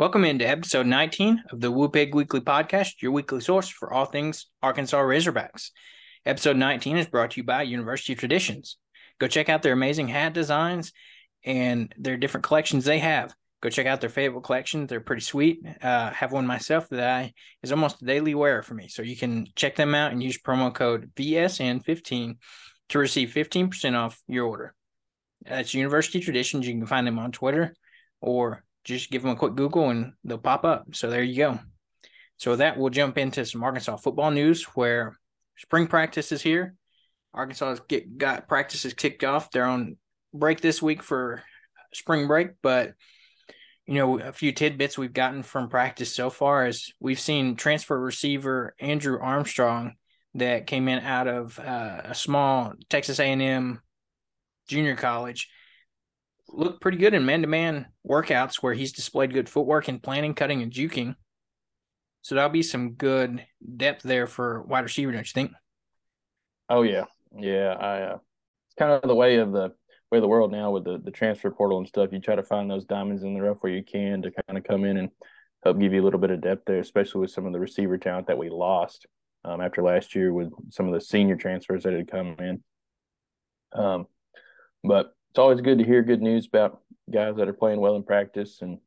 Welcome into episode 19 of the Woo Pig Weekly Podcast, your weekly source for all things Arkansas Razorbacks. Episode 19 is brought to you by University Traditions. Go check out their amazing hat designs and their different collections they have. Go check out their favorite collection. They're pretty sweet. Uh, have one myself that I is almost a daily wear for me. So you can check them out and use promo code VSN15 to receive 15% off your order. That's University Traditions. You can find them on Twitter or just give them a quick Google and they'll pop up. So there you go. So that we'll jump into some Arkansas football news where spring practice is here. Arkansas get, got practices kicked off. They're on break this week for spring break, but you know a few tidbits we've gotten from practice so far is we've seen transfer receiver Andrew Armstrong that came in out of uh, a small Texas A&M junior college looked pretty good in man-to-man workouts where he's displayed good footwork and planning, cutting, and juking. So that'll be some good depth there for wide receiver, don't you think? Oh yeah, yeah. I uh, it's kind of the way of the way of the world now with the the transfer portal and stuff. You try to find those diamonds in the rough where you can to kind of come in and help give you a little bit of depth there, especially with some of the receiver talent that we lost um, after last year with some of the senior transfers that had come in. Um, but it's always good to hear good news about guys that are playing well in practice and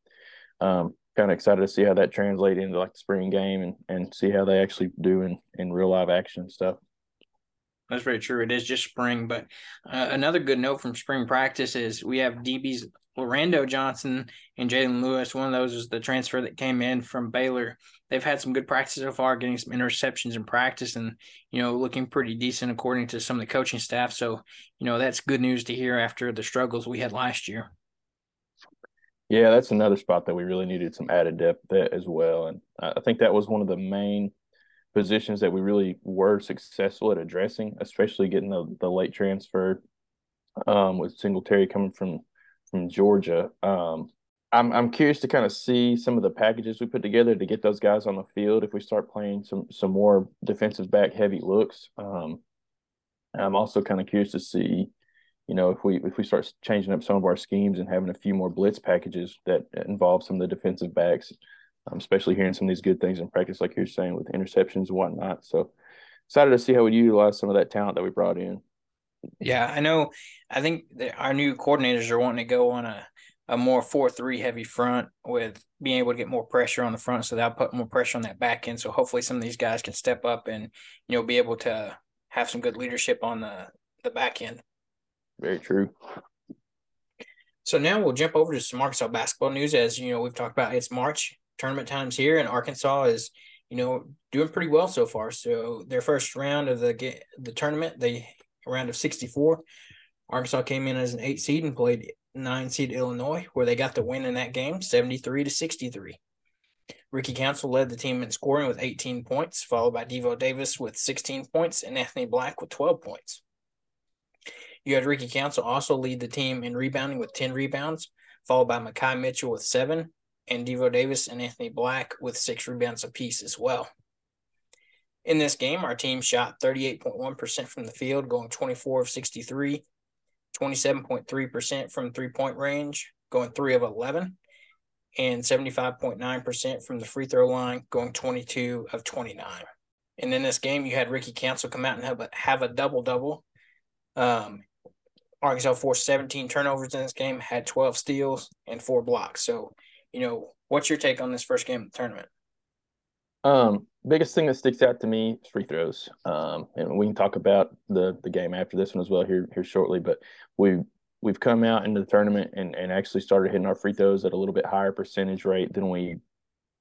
um, kind of excited to see how that translates into like the spring game and, and see how they actually do in, in real live action stuff. That's very true. It is just spring, but uh, another good note from spring practice is we have DBs Lorando Johnson and Jalen Lewis. One of those is the transfer that came in from Baylor. They've had some good practice so far, getting some interceptions in practice, and you know looking pretty decent according to some of the coaching staff. So you know that's good news to hear after the struggles we had last year. Yeah, that's another spot that we really needed some added depth as well, and I think that was one of the main positions that we really were successful at addressing, especially getting the, the late transfer um, with Singletary coming from from Georgia. Um, I'm I'm curious to kind of see some of the packages we put together to get those guys on the field if we start playing some some more defensive back heavy looks. Um, I'm also kind of curious to see, you know, if we if we start changing up some of our schemes and having a few more blitz packages that involve some of the defensive backs um, especially hearing some of these good things in practice, like you're saying with interceptions and whatnot. So excited to see how we utilize some of that talent that we brought in. Yeah, I know. I think our new coordinators are wanting to go on a, a more four three heavy front with being able to get more pressure on the front, so that'll put more pressure on that back end. So hopefully, some of these guys can step up and you know be able to have some good leadership on the the back end. Very true. So now we'll jump over to some Arkansas basketball news. As you know, we've talked about it's March tournament times here, and Arkansas is you know doing pretty well so far. So their first round of the the tournament, the round of 64, Arkansas came in as an eight seed and played nine seed Illinois, where they got the win in that game, 73 to 63. Ricky Council led the team in scoring with 18 points, followed by Devo Davis with 16 points and Anthony Black with 12 points. You had Ricky Council also lead the team in rebounding with 10 rebounds, followed by Makai Mitchell with seven and Devo Davis and Anthony Black with six rebounds apiece as well. In this game, our team shot 38.1% from the field, going 24 of 63, 27.3% from three point range, going 3 of 11, and 75.9% from the free throw line, going 22 of 29. And in this game, you had Ricky Council come out and have a, have a double double. Um, Arkansas forced 17 turnovers in this game, had 12 steals and four blocks. So you know, what's your take on this first game of the tournament? Um, biggest thing that sticks out to me is free throws. Um, and we can talk about the the game after this one as well here here shortly. But we we've come out into the tournament and, and actually started hitting our free throws at a little bit higher percentage rate than we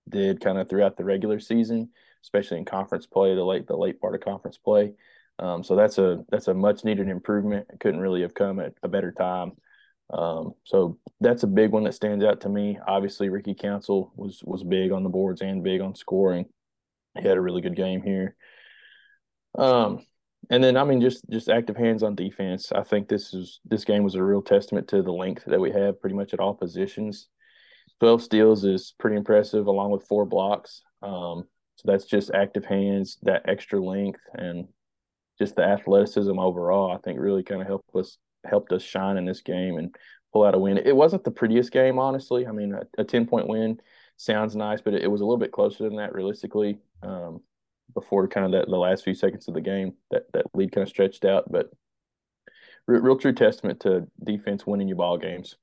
did kind of throughout the regular season, especially in conference play, the late the late part of conference play. Um, so that's a that's a much needed improvement. It couldn't really have come at a better time. Um, so that's a big one that stands out to me. Obviously, Ricky Council was was big on the boards and big on scoring. He had a really good game here. Um, and then I mean, just just active hands on defense. I think this is this game was a real testament to the length that we have pretty much at all positions. Twelve steals is pretty impressive, along with four blocks. Um, so that's just active hands, that extra length, and just the athleticism overall. I think really kind of helped us helped us shine in this game and pull out a win. It wasn't the prettiest game, honestly. I mean, a, a 10 point win sounds nice, but it, it was a little bit closer than that realistically. Um, before kind of that the last few seconds of the game, that that lead kind of stretched out, but real, real true testament to defense winning your ball games.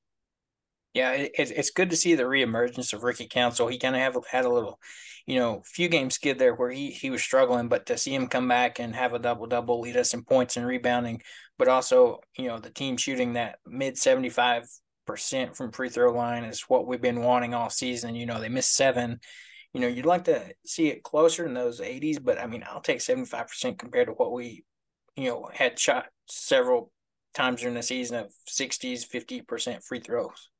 Yeah, it, it's good to see the reemergence of Ricky Council. He kind of have had a little, you know, few game skid there where he he was struggling, but to see him come back and have a double double, lead us in points and rebounding, but also you know the team shooting that mid seventy five percent from free throw line is what we've been wanting all season. You know, they missed seven. You know, you'd like to see it closer in those eighties, but I mean, I'll take seventy five percent compared to what we, you know, had shot several times during the season of sixties, fifty percent free throws.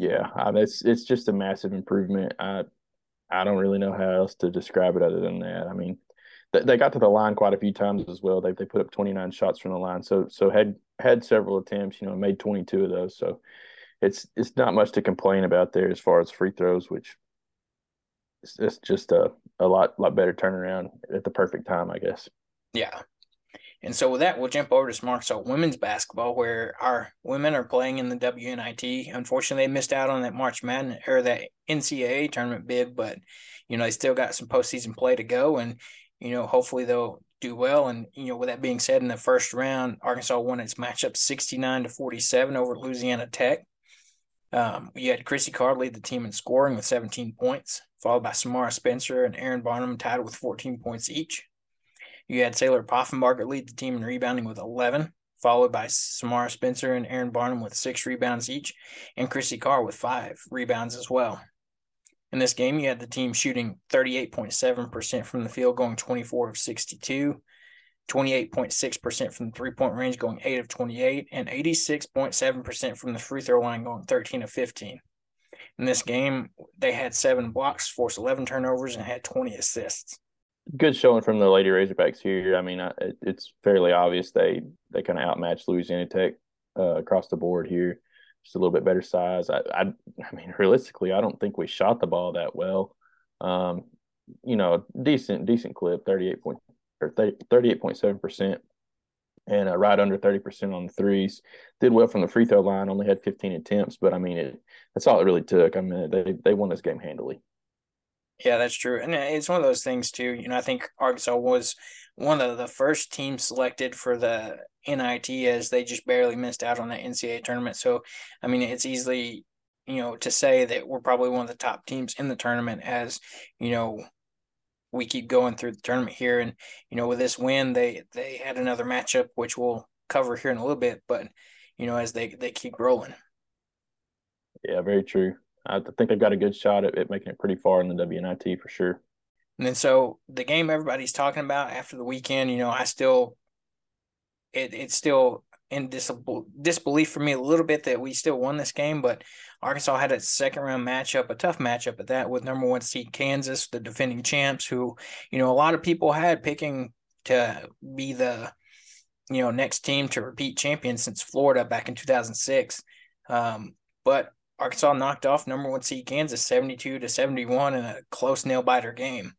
Yeah, it's it's just a massive improvement. I I don't really know how else to describe it other than that. I mean, they, they got to the line quite a few times as well. They they put up 29 shots from the line, so so had had several attempts. You know, made 22 of those. So it's it's not much to complain about there as far as free throws, which it's, it's just a a lot lot better turnaround at the perfect time, I guess. Yeah, and so with that, we'll jump over to Smart So women's basketball, where our women are playing in the WNIT. Unfortunately, they missed out on that March Madness or that NCAA tournament bid, but you know they still got some postseason play to go, and you know hopefully they'll do well. And you know, with that being said, in the first round, Arkansas won its matchup sixty nine to forty seven over Louisiana Tech. Um, you had Chrissy Carr lead the team in scoring with 17 points, followed by Samara Spencer and Erynn Barnum tied with 14 points each. You had Saylor Poffenbarger lead the team in rebounding with 11, followed by Samara Spencer and Erynn Barnum with six rebounds each, and Chrissy Carr with five rebounds as well. In this game, you had the team shooting 38.7% from the field, going 24 of 62, 28.6% from the three point range, going 8 of 28, and 86.7% from the free throw line, going 13 of 15. In this game, they had seven blocks, forced 11 turnovers, and had 20 assists good showing from the Lady Razorbacks here. I mean, it, it's fairly obvious they they kind of outmatched Louisiana Tech uh, across the board here. Just a little bit better size. I, I, I mean, realistically, I don't think we shot the ball that well. Um, you know, decent decent clip, thirty eight point or thirty eight point seven percent, and uh, right under thirty percent on the threes. Did well from the free throw line. Only had fifteen attempts, but I mean, it that's all it really took. I mean, they they won this game handily. Yeah, that's true. And it's one of those things too. You know, I think Arkansas was one of the first teams selected for the NIT as they just barely missed out on the NCAA tournament. So, I mean, it's easily, you know, to say that we're probably one of the top teams in the tournament as, you know, we keep going through the tournament here. And, you know, with this win, they they had another matchup which we'll cover here in a little bit, but you know, as they they keep rolling. Yeah, very true. I think they've got a good shot at, at making it pretty far in the WNIT for sure. And then so the game everybody's talking about after the weekend, you know, I still it it's still in disbelief for me a little bit that we still won this game, but Arkansas had a second round matchup, a tough matchup at that with number one seed Kansas, the defending champs, who, you know, a lot of people had picking to be the, you know, next team to repeat champion since Florida back in 2006. Um, but Arkansas knocked off number one seed Kansas 72 to 71 in a close nail biter game.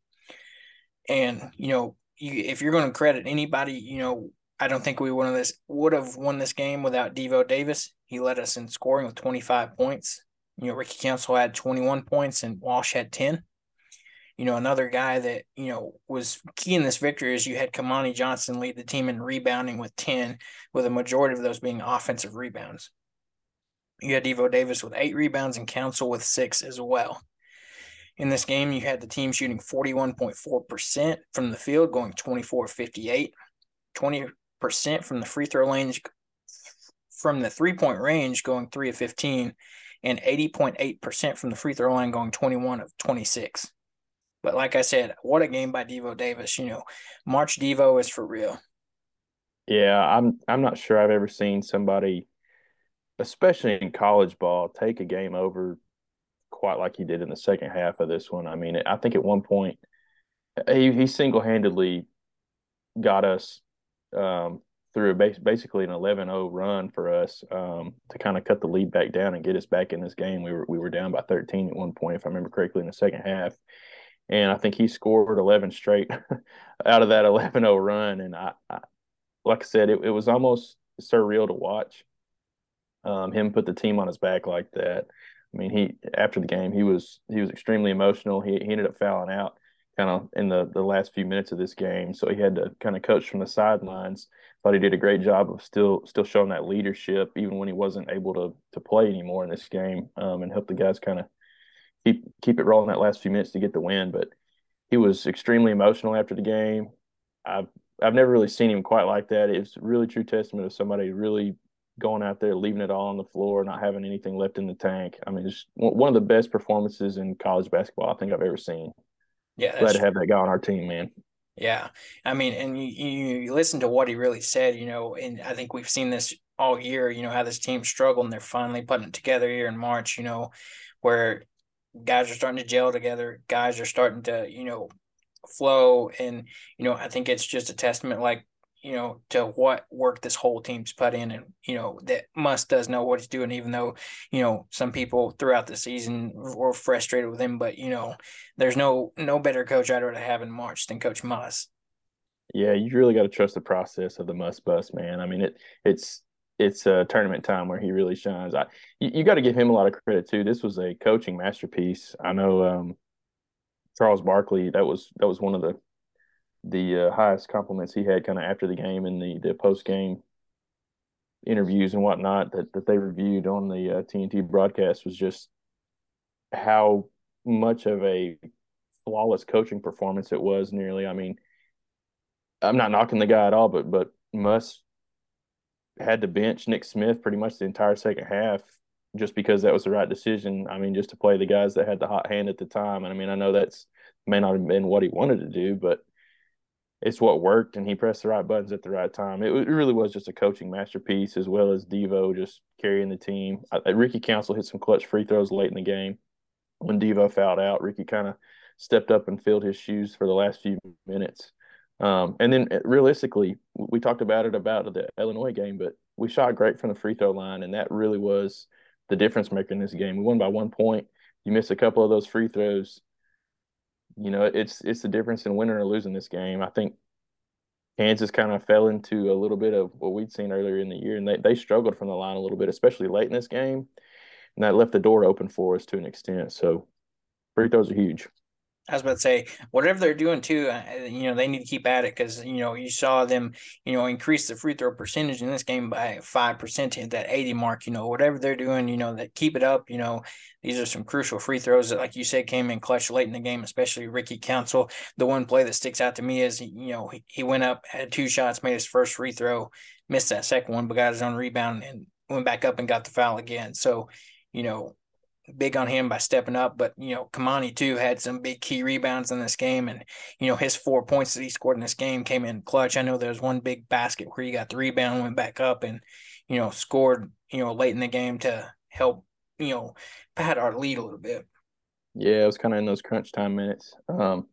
And, you know, you, if you're going to credit anybody, you know, I don't think we would this would have won this game without Devo Davis. He led us in scoring with 25 points. You know, Ricky Council had 21 points and Walsh had 10. You know, another guy that, you know, was key in this victory is you had Kamani Johnson lead the team in rebounding with 10, with a majority of those being offensive rebounds. You had Devo Davis with eight rebounds and Council with six as well. In this game, you had the team shooting 41.4% from the field, going 24 58, 20% from the free throw range, from the three point range, going 3 of 15, and 80.8% from the free throw line, going 21 of 26. But like I said, what a game by Devo Davis. You know, March Devo is for real. Yeah, I'm I'm not sure I've ever seen somebody especially in college ball, take a game over quite like he did in the second half of this one. I mean, I think at one point he, he single handedly got us um, through a base, basically an 11-0 run for us um, to kind of cut the lead back down and get us back in this game. We were we were down by 13 at one point, if I remember correctly, in the second half. And I think he scored 11 straight out of that 11-0 run. And I, I like I said, it, it was almost surreal to watch um, him put the team on his back like that. I mean, he after the game he was he was extremely emotional. He he ended up fouling out kind of in the the last few minutes of this game, so he had to kind of coach from the sidelines. Thought he did a great job of still still showing that leadership even when he wasn't able to to play anymore in this game, um, and help the guys kind of keep keep it rolling that last few minutes to get the win. But he was extremely emotional after the game. I've I've never really seen him quite like that. It's really true testament of somebody really going out there, leaving it all on the floor, not having anything left in the tank. I mean, it's one of the best performances in college basketball I think I've ever seen. Yeah, glad to have that guy on our team, man. Yeah, I mean, and you, you listen to what he really said, you know, and I think we've seen this all year. You know how this team struggled, and they're finally putting it together here in March. You know, where guys are starting to gel together, guys are starting to, you know, flow, and you know, I think it's just a testament, like you know, to what work this whole team's put in. And, you know, that Muss does know what he's doing, even though, you know, some people throughout the season were frustrated with him. But, you know, there's no no better coach I'd rather have in March than Coach Muss. Yeah, you really got to trust the process of the Muss bus, man. I mean, it it's it's a tournament time where he really shines. I you, you got to give him a lot of credit too. This was a coaching masterpiece. I know um, Charles Barkley. That was that was one of the the uh, highest compliments he had kind of after the game and the the post game interviews and whatnot that that they reviewed on the uh, TNT broadcast was just how much of a flawless coaching performance it was. Nearly, I mean, I'm not knocking the guy at all, but but Muss had to bench Nick Smith pretty much the entire second half just because that was the right decision. I mean, just to play the guys that had the hot hand at the time. And I mean, I know that's may not have been what he wanted to do, but it's what worked and he pressed the right buttons at the right time. It, it really was just a coaching masterpiece as well as Devo just carrying the team. I, Ricky Council hit some clutch free throws late in the game. When Devo fouled out, Ricky kind of stepped up and filled his shoes for the last few minutes. Um, and then uh, realistically, we talked about it about the Illinois game, but we shot great from the free throw line, and that really was the difference maker in this game. We won by one point. You miss a couple of those free throws, you know, it's it's the difference in winning or losing this game. I think Kansas kind of fell into a little bit of what we'd seen earlier in the year, and they, they struggled from the line a little bit, especially late in this game. And that left the door open for us to an extent. So free throws are huge. I was about to say, whatever they're doing too, uh, you know, they need to keep at it because you know you saw them, you know, increase the free throw percentage in this game by five percent to that eighty mark. You know, whatever they're doing, you know, that keep it up. You know, these are some crucial free throws that, like you said, came in clutch late in the game, especially Ricky Council. The one play that sticks out to me is, you know, he, he went up, had two shots, made his first free throw, missed that second one, but got his own rebound and went back up and got the foul again. So, you know, big on him by stepping up. But you know, Kamani too had some big key rebounds in this game, and you know his four points that he scored in this game came in clutch. I know there was one big basket where he got the rebound, went back up, and you know scored you know late in the game to help you know pad our lead a little bit. Yeah, it was kind of in those crunch time minutes. Um,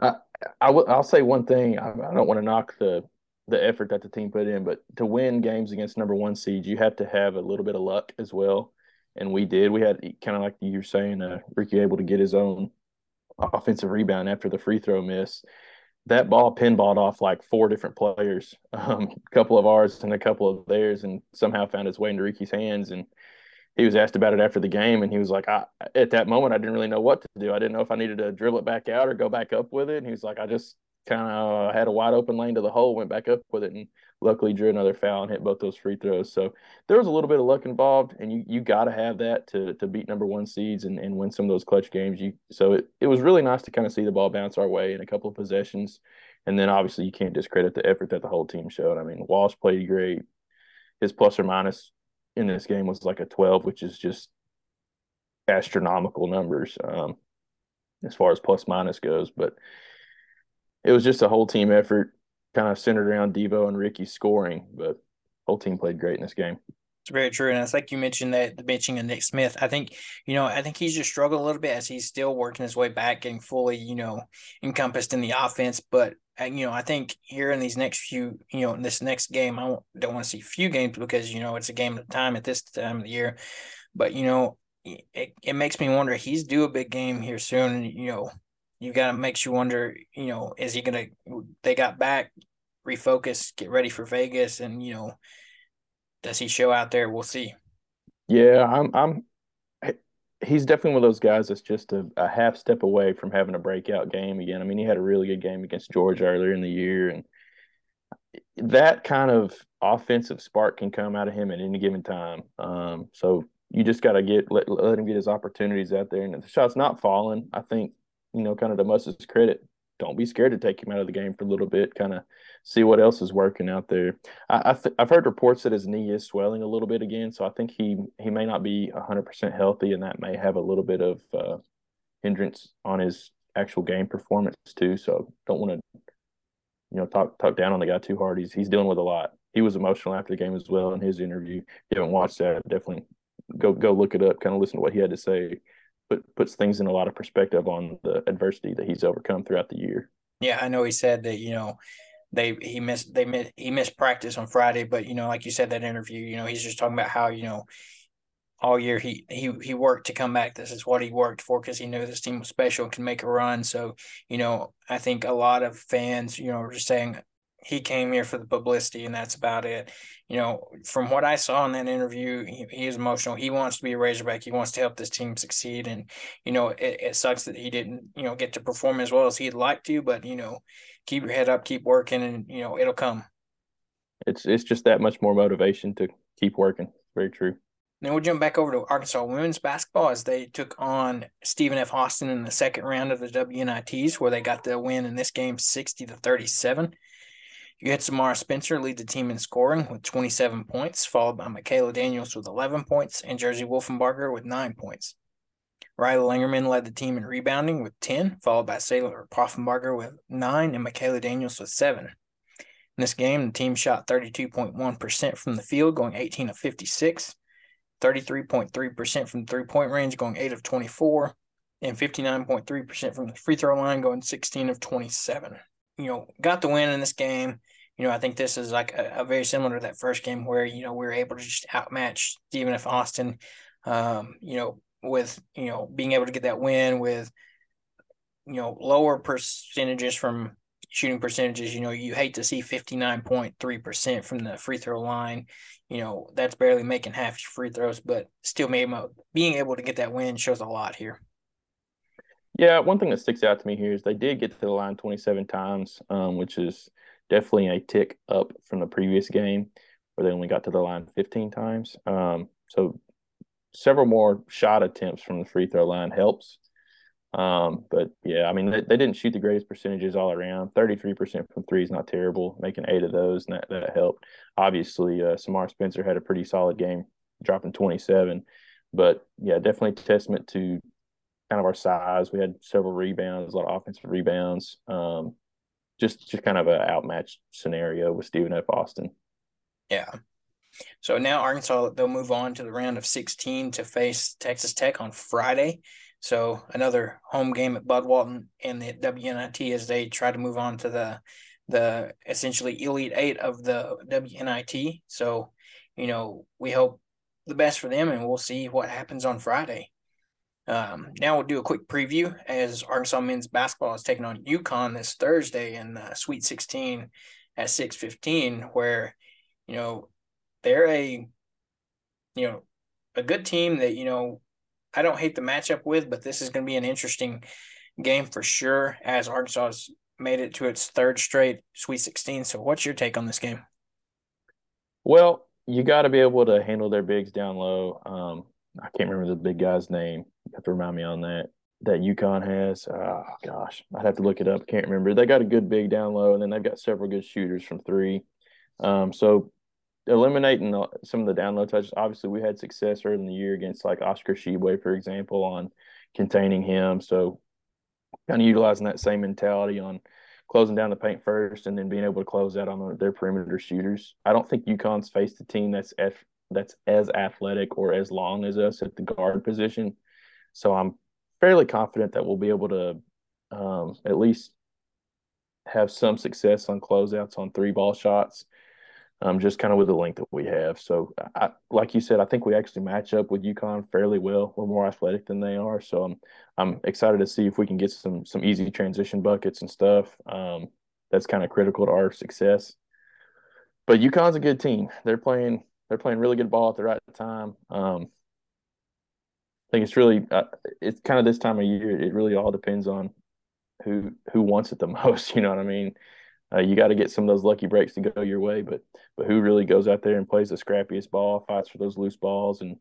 I I w- I'll say one thing. I, I don't want to knock the the effort that the team put in, but to win games against number one seeds, you have to have a little bit of luck as well and we did. We had kind of like you were saying, uh, Ricky able to get his own offensive rebound after the free throw miss. That ball pinballed off like four different players, um, a couple of ours and a couple of theirs, and somehow found its way into Ricky's hands. And he was asked about it after the game, and he was like, I, "At that moment, I didn't really know what to do. I didn't know if I needed to dribble it back out or go back up with it." And he was like, "I just kind of had a wide open lane to the hole, went back up with it, and luckily drew another foul and hit both those free throws. So there was a little bit of luck involved, and you you got to have that to to beat number one seeds and, and win some of those clutch games. You so it, it was really nice to kind of see the ball bounce our way in a couple of possessions, and then obviously you can't discredit the effort that the whole team showed. I mean, Walsh played great. His plus or minus in this game was like a twelve, which is just astronomical numbers um, as far as plus minus goes, but it was just a whole team effort, kind of centered around Devo and Ricky scoring. But whole team played great in this game. It's very true, and it's like you mentioned that the benching of Nick Smith. I think you know, I think he's just struggled a little bit as he's still working his way back, getting fully you know encompassed in the offense. But uh, you know, I think here in these next few, you know, in this next game, I don't want to see few games because you know it's a game a time at this time of the year. But you know, it, it makes me wonder. He's due a big game here soon. You know, you got to makes you wonder, you know, is he gonna? They got back, refocus, get ready for Vegas, and you know, does he show out there? We'll see. Yeah, I'm. I'm. he's definitely one of those guys that's just a, a, half step away from having a breakout game again. I mean, he had a really good game against Georgia earlier in the year, and that kind of offensive spark can come out of him at any given time. Um, so you just got to get let, let him get his opportunities out there, and the shot's not falling, I think you know, kind of to Muss's credit, don't be scared to take him out of the game for a little bit, kind of see what else is working out there. I, I have heard reports that his knee is swelling a little bit again, so I think he he may not be 100% healthy, and that may have a little bit of uh, hindrance on his actual game performance too. So don't want to you know talk talk down on the guy too hard. He's he's dealing with a lot. He was emotional after the game as well in his interview. If you haven't watched that, definitely go go look it up. Kind of listen to what he had to say put, puts things in a lot of perspective on the adversity that he's overcome throughout the year. Yeah, I know he said that you know they he missed they missed he missed practice on Friday, but you know like you said that interview, you know he's just talking about how you know all year he he he worked to come back. This is what he worked for because he knew this team was special and can make a run. So you know I think a lot of fans you know are just saying he came here for the publicity and that's about it. You know, from what I saw in that interview, he, he is emotional. He wants to be a Razorback. He wants to help this team succeed. And, you know, it, it sucks that he didn't, you know, get to perform as well as he'd like to, but, you know, keep your head up, keep working, and, you know, it'll come. It's, it's just that much more motivation to keep working. Very true. Then we'll jump back over to Arkansas women's basketball as they took on Stephen F. Austin in the second round of the WNITs, where they got the win in this game 60 to 37. You had Samara Spencer lead the team in scoring with 27 points, followed by Makayla Daniels with 11 points and Jersey Wolfenbarger with 9 points. Rylee Langerman led the team in rebounding with 10, followed by Saylor Poffenbarger with 9 and Makayla Daniels with 7. In this game, the team shot 32.1% from the field, going 18 of 56, 33.3% from the three point range, going 8 of 24, and 59.3% from the free throw line, going 16 of 27 you know, got the win in this game. You know, I think this is like a, a very similar to that first game where, you know, we were able to just outmatch Stephen F. Austin, um, you know, with, you know, being able to get that win with, you know, lower percentages from shooting percentages. You know, you hate to see 59.3% from the free throw line. You know, that's barely making half your free throws, but still being able to get that win shows a lot here. Yeah, one thing that sticks out to me here is they did get to the line 27 times, um, which is definitely a tick up from the previous game where they only got to the line 15 times. Um, so several more shot attempts from the free throw line helps. Um, but yeah, I mean, they, they, didn't shoot the greatest percentages all around. 33% from three is not terrible, making eight of those, and that, that helped. Obviously, uh, Samar Spencer had a pretty solid game, dropping 27. But yeah, definitely testament to kind of our size. We had several rebounds, a lot of offensive rebounds. Um, just just kind of an outmatched scenario with Stephen F. Austin. Yeah. So now Arkansas they'll move on to the round of 16 to face Texas Tech on Friday. So another home game at Bud Walton and the WNIT as they try to move on to the the essentially elite eight of the WNIT. So, you know, we hope the best for them and we'll see what happens on Friday. Um, now we'll do a quick preview as Arkansas men's basketball is taking on UConn this Thursday in the Sweet 16 at 6:15, where you know they're a you know a good team that you know I don't hate the matchup with, but this is going to be an interesting game for sure as Arkansas has made it to its third straight Sweet 16. So, what's your take on this game? Well, you got to be able to handle their bigs down low. Um, I can't remember the big guy's name. Have to remind me on that. That UConn has. Oh gosh, I'd have to look it up. Can't remember. They got a good big down low, and then they've got several good shooters from three. Um, so eliminating some of the down low touches. Obviously, we had success early in the year against like Oscar Tshiebwe, for example, on containing him. So kind of utilizing that same mentality on closing down the paint first and then being able to close out on their perimeter shooters. I don't think UConn's faced a team that's that's as athletic or as long as us at the guard position. So I'm fairly confident that we'll be able to um, at least have some success on closeouts on three ball shots, um, just kind of with the length that we have. So, I, like you said, I think we actually match up with UConn fairly well. We're more athletic than they are, so I'm I'm excited to see if we can get some some easy transition buckets and stuff. Um, that's kind of critical to our success. But UConn's a good team. They're playing they're playing really good ball at the right time. Um, think it's really uh, it's kind of this time of year. It really all depends on who who wants it the most. You know what I mean? Uh, you got to get some of those lucky breaks to go your way, but but who really goes out there and plays the scrappiest ball, fights for those loose balls, and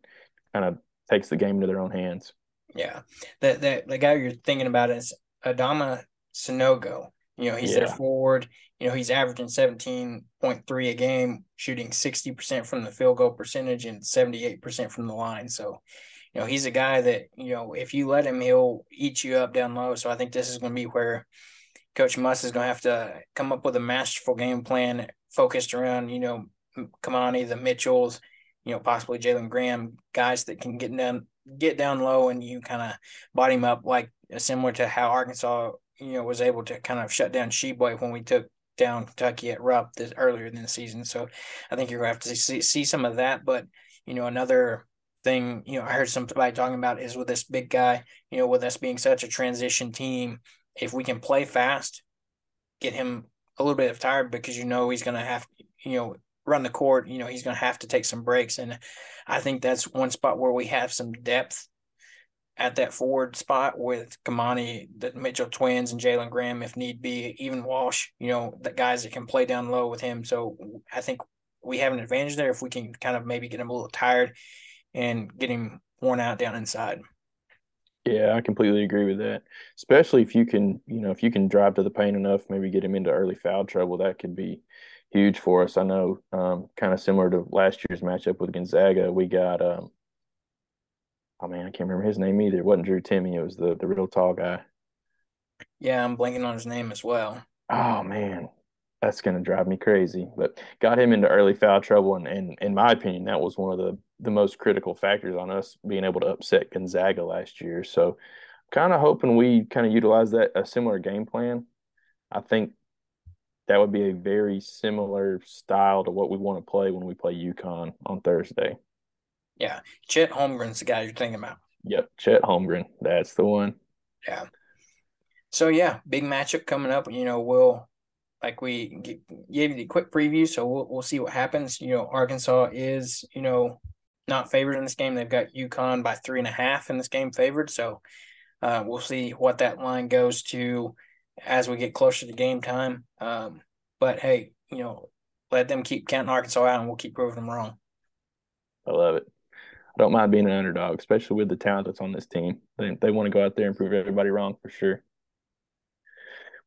kind of takes the game into their own hands. Yeah, the the, the guy you're thinking about is Adama Sanogo. You know, he's yeah. their forward. You know, he's averaging 17.3 a game, shooting 60% from the field goal percentage and 78% from the line. So, you know, he's a guy that, you know, if you let him, he'll eat you up down low. So I think this is going to be where Coach Muss is going to have to come up with a masterful game plan focused around, you know, Kamani, the Mitchells, you know, possibly Jalen Graham, guys that can get down get down low and you kind of body him up like uh, similar to how Arkansas, you know, was able to kind of shut down Tshiebwe when we took down Kentucky at Rupp this, earlier in the season. So I think you're going to have to see, see some of that. But, you know, another thing, you know, I heard somebody talking about is with this big guy, you know, with us being such a transition team, if we can play fast, get him a little bit of tired because you know he's going to have, you know, run the court, you know, he's going to have to take some breaks. And I think that's one spot where we have some depth at that forward spot with Kamani, the Mitchell twins, and Jalen Graham, if need be, even Walsh, you know, the guys that can play down low with him. So I think we have an advantage there if we can kind of maybe get him a little tired and get him worn out down inside. Yeah, I completely agree with that. Especially if you can, you know, if you can drive to the paint enough, maybe get him into early foul trouble, that could be huge for us. I know, um, kind of similar to last year's matchup with Gonzaga, we got, um, oh man, I can't remember his name either. It wasn't Drew Timme, It was the the real tall guy. Yeah, I'm blanking on his name as well. Oh man, that's gonna drive me crazy. But got him into early foul trouble, and, and in my opinion, that was one of the the most critical factors on us being able to upset Gonzaga last year. So, kind of hoping we kind of utilize that a similar game plan. I think that would be a very similar style to what we want to play when we play UConn on Thursday. Yeah, Chet Holmgren's the guy you're thinking about. Yep, Chet Holmgren. That's the one. Yeah. So yeah, big matchup coming up. You know, we'll like we gave you the quick preview, so we'll we'll see what happens. You know, Arkansas is you know not favored in this game. They've got UConn by three and a half in this game favored. So uh, we'll see what that line goes to as we get closer to game time. Um, but hey, you know, let them keep counting Arkansas out, and we'll keep proving them wrong. I love it. I don't mind being an underdog, especially with the talent that's on this team. They they want to go out there and prove everybody wrong for sure.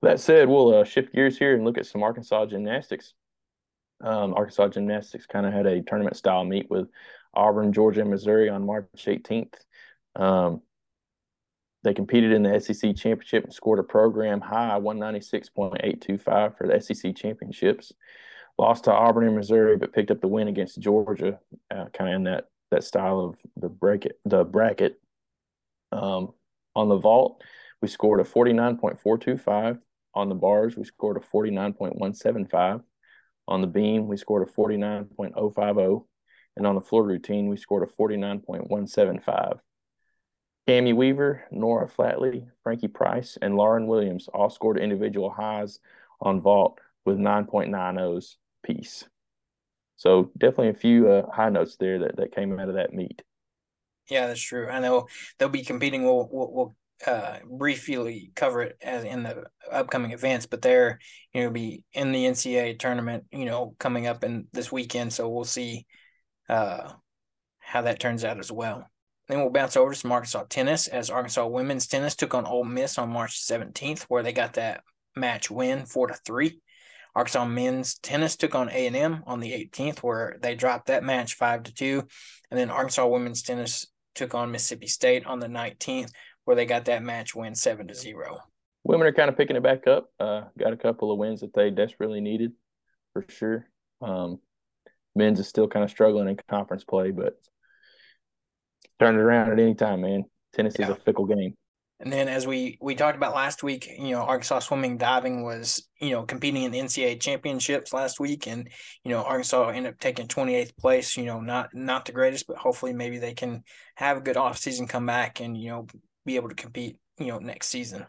With that said, we'll uh, shift gears here and look at some Arkansas gymnastics. Um, Arkansas gymnastics kind of had a tournament style meet with Auburn, Georgia, and Missouri on March 18th. Um, they competed in the SEC championship and scored a program high 196.825 for the SEC championships. Lost to Auburn and Missouri, but picked up the win against Georgia, uh, kind of in that that style of the bracket. The bracket um, on the vault, we scored a 49.425. On the bars, we scored a 49.175. On the beam, we scored a 49.050. And on the floor routine, we scored a 49.175. Cami Weaver, Nora Flatley, Frankie Price, and Lauren Williams all scored individual highs on vault with 9.90s piece. So definitely a few uh, high notes there that, that came out of that meet. Yeah, that's true. I know they'll be competing. We'll we'll, we'll uh, briefly cover it as in the upcoming events, but they're you know be in the NCAA tournament. You know, coming up in this weekend, so we'll see uh, how that turns out as well. Then we'll bounce over to some Arkansas tennis as Arkansas women's tennis took on Ole Miss on March 17th, where they got that match win four to three. Arkansas men's tennis took on A and M on the 18th, where they dropped that match five to two, and then Arkansas women's tennis took on Mississippi State on the 19th, where they got that match win seven to zero. Women are kind of picking it back up. Uh, got a couple of wins that they desperately needed, for sure. Um, men's is still kind of struggling in conference play, but turn it around at any time, man. Tennis yeah. is a fickle game. And then, as we we talked about last week, you know, Arkansas swimming diving was you know competing in the NCAA championships last week, and you know Arkansas ended up taking twenty eighth place. You know, not not the greatest, but hopefully maybe they can have a good off season, come back, and you know be able to compete. You know, next season.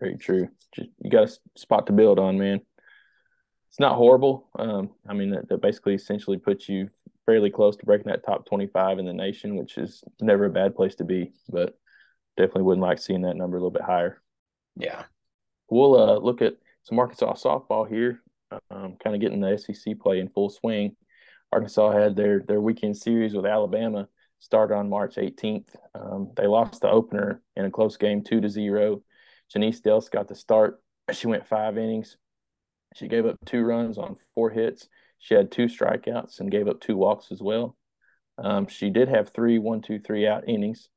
Very true. Just, you got a spot to build on, man. It's not horrible. Um, I mean, that, that basically essentially puts you fairly close to breaking that top 25 in the nation, which is never a bad place to be, but definitely wouldn't like seeing that number a little bit higher. Yeah. We'll uh, look at some Arkansas softball here, um, kind of getting the SEC play in full swing. Arkansas had their their weekend series with Alabama start on March 18th. Um, they lost the opener in a close game, two to zero. Chenise Delce got the start. She went five innings. She gave up two runs on four hits. She had two strikeouts and gave up two walks as well. Um, she did have three one, two, three out innings.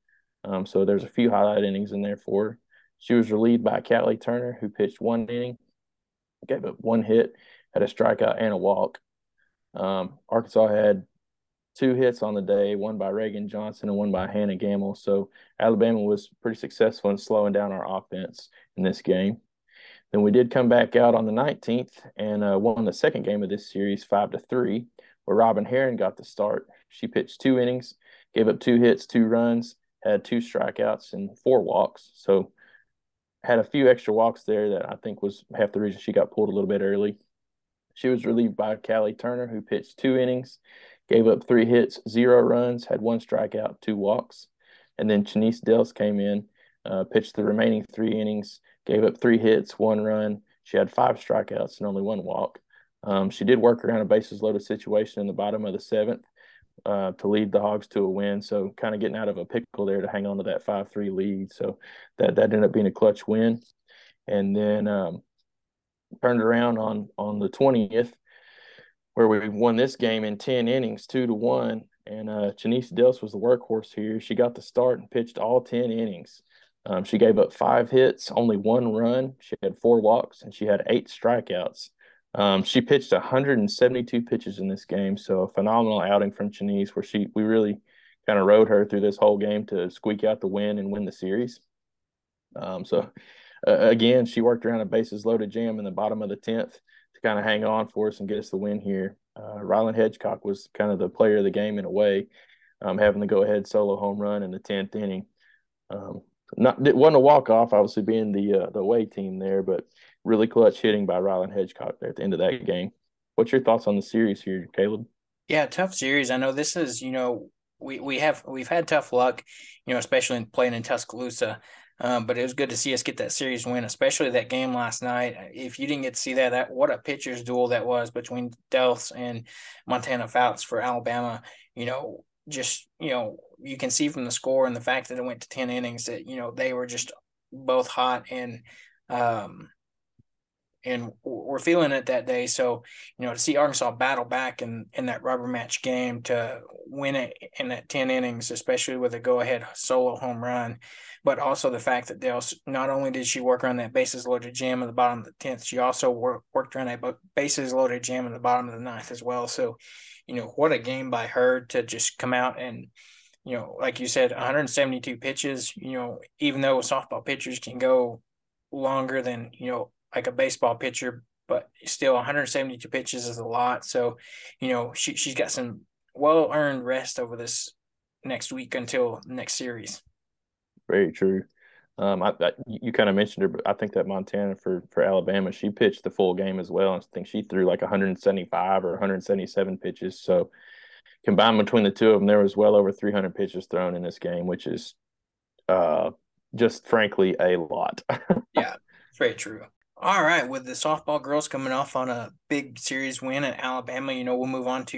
Um, so there's a few highlight innings in there for her. She was relieved by Callie Turner, who pitched one inning, gave up one hit, had a strikeout and a walk. Um, Arkansas had two hits on the day, one by Reagan Johnson and one by Hannah Gamble. So Alabama was pretty successful in slowing down our offense in this game. Then we did come back out on the 19th and uh, won the second game of this series, five to three, where Robyn Herron got the start. She pitched two innings, gave up two hits, two runs, had two strikeouts and four walks. So had a few extra walks there that I think was half the reason she got pulled a little bit early. She was relieved by Callie Turner, who pitched two innings, gave up three hits, zero runs, had one strikeout, two walks. And then Chenise Delce came in, uh, pitched the remaining three innings, gave up three hits, one run. She had five strikeouts and only one walk. Um, she did work around a bases loaded situation in the bottom of the seventh uh, to lead the Hogs to a win. So kind of getting out of a pickle there to hang on to that five three lead. So that that ended up being a clutch win. And then um, turned around on on the twentieth where we won this game in 10 innings, two to one. And uh, Chenise Delce was the workhorse here. She got the start and pitched all 10 innings. Um, she gave up five hits, only one run. She had four walks, and she had eight strikeouts. Um, she pitched 172 pitches in this game, so a phenomenal outing from Chenise, where she we really kind of rode her through this whole game to squeak out the win and win the series. Um, so uh, again, she worked around a bases loaded jam in the bottom of the tenth to kind of hang on for us and get us the win here. Uh, Rylin Hedgecock was kind of the player of the game in a way, um, having the go ahead solo home run in the tenth inning. Um, not it wasn't a walk off, obviously being the uh, the away team there, but really clutch hitting by Rylin Hedgecock there at the end of that game. What's your thoughts on the series here, Caleb? Yeah, tough series. I know this is you know we we have we've had tough luck, you know, especially in playing in Tuscaloosa. Um, but it was good to see us get that series win, especially that game last night. If you didn't get to see that, that what a pitcher's duel that was between Delce and Montana Fouts for Alabama. You know, just you know, you can see from the score and the fact that it went to ten innings that you know they were just both hot and um and we're feeling it that day. So, you know, to see Arkansas battle back in, in that rubber match game to win it in that 10 innings, especially with a go ahead solo home run, but also the fact that Delce not only did she work on that bases loaded jam in the bottom of the 10th, she also worked worked around a bases loaded jam in the bottom of the ninth as well. So, you know, what a game by her to just come out and, you know, like you said, 172 pitches, you know, even though softball pitchers can go longer than, you know, like a baseball pitcher, but still 172 pitches is a lot. So, you know, she she's got some well earned rest over this next week until next series. Very true. Um, I, I you kind of mentioned her, but I think that Montana for for Alabama, she pitched the full game as well. I think she threw like 175 or 177 pitches. So combined between the two of them, there was well over 300 pitches thrown in this game, which is uh, just frankly a lot. yeah, very true. All right, with the softball girls coming off on a big series win at Alabama, you know, we'll move on to,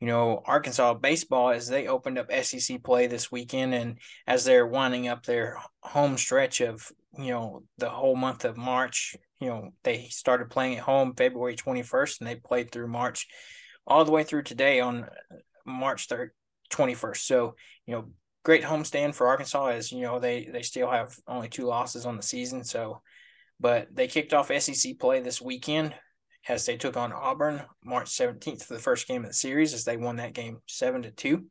you know, Arkansas baseball as they opened up SEC play this weekend and as they're winding up their home stretch of, you know, the whole month of March, you know, they started playing at home February 21st and they played through March all the way through today on March 3rd, 21st. So, you know, great homestand for Arkansas as, you know, they they still have only two losses on the season, so but they kicked off SEC play this weekend as they took on Auburn March 17th for the first game of the series as they won that game 7 to 2.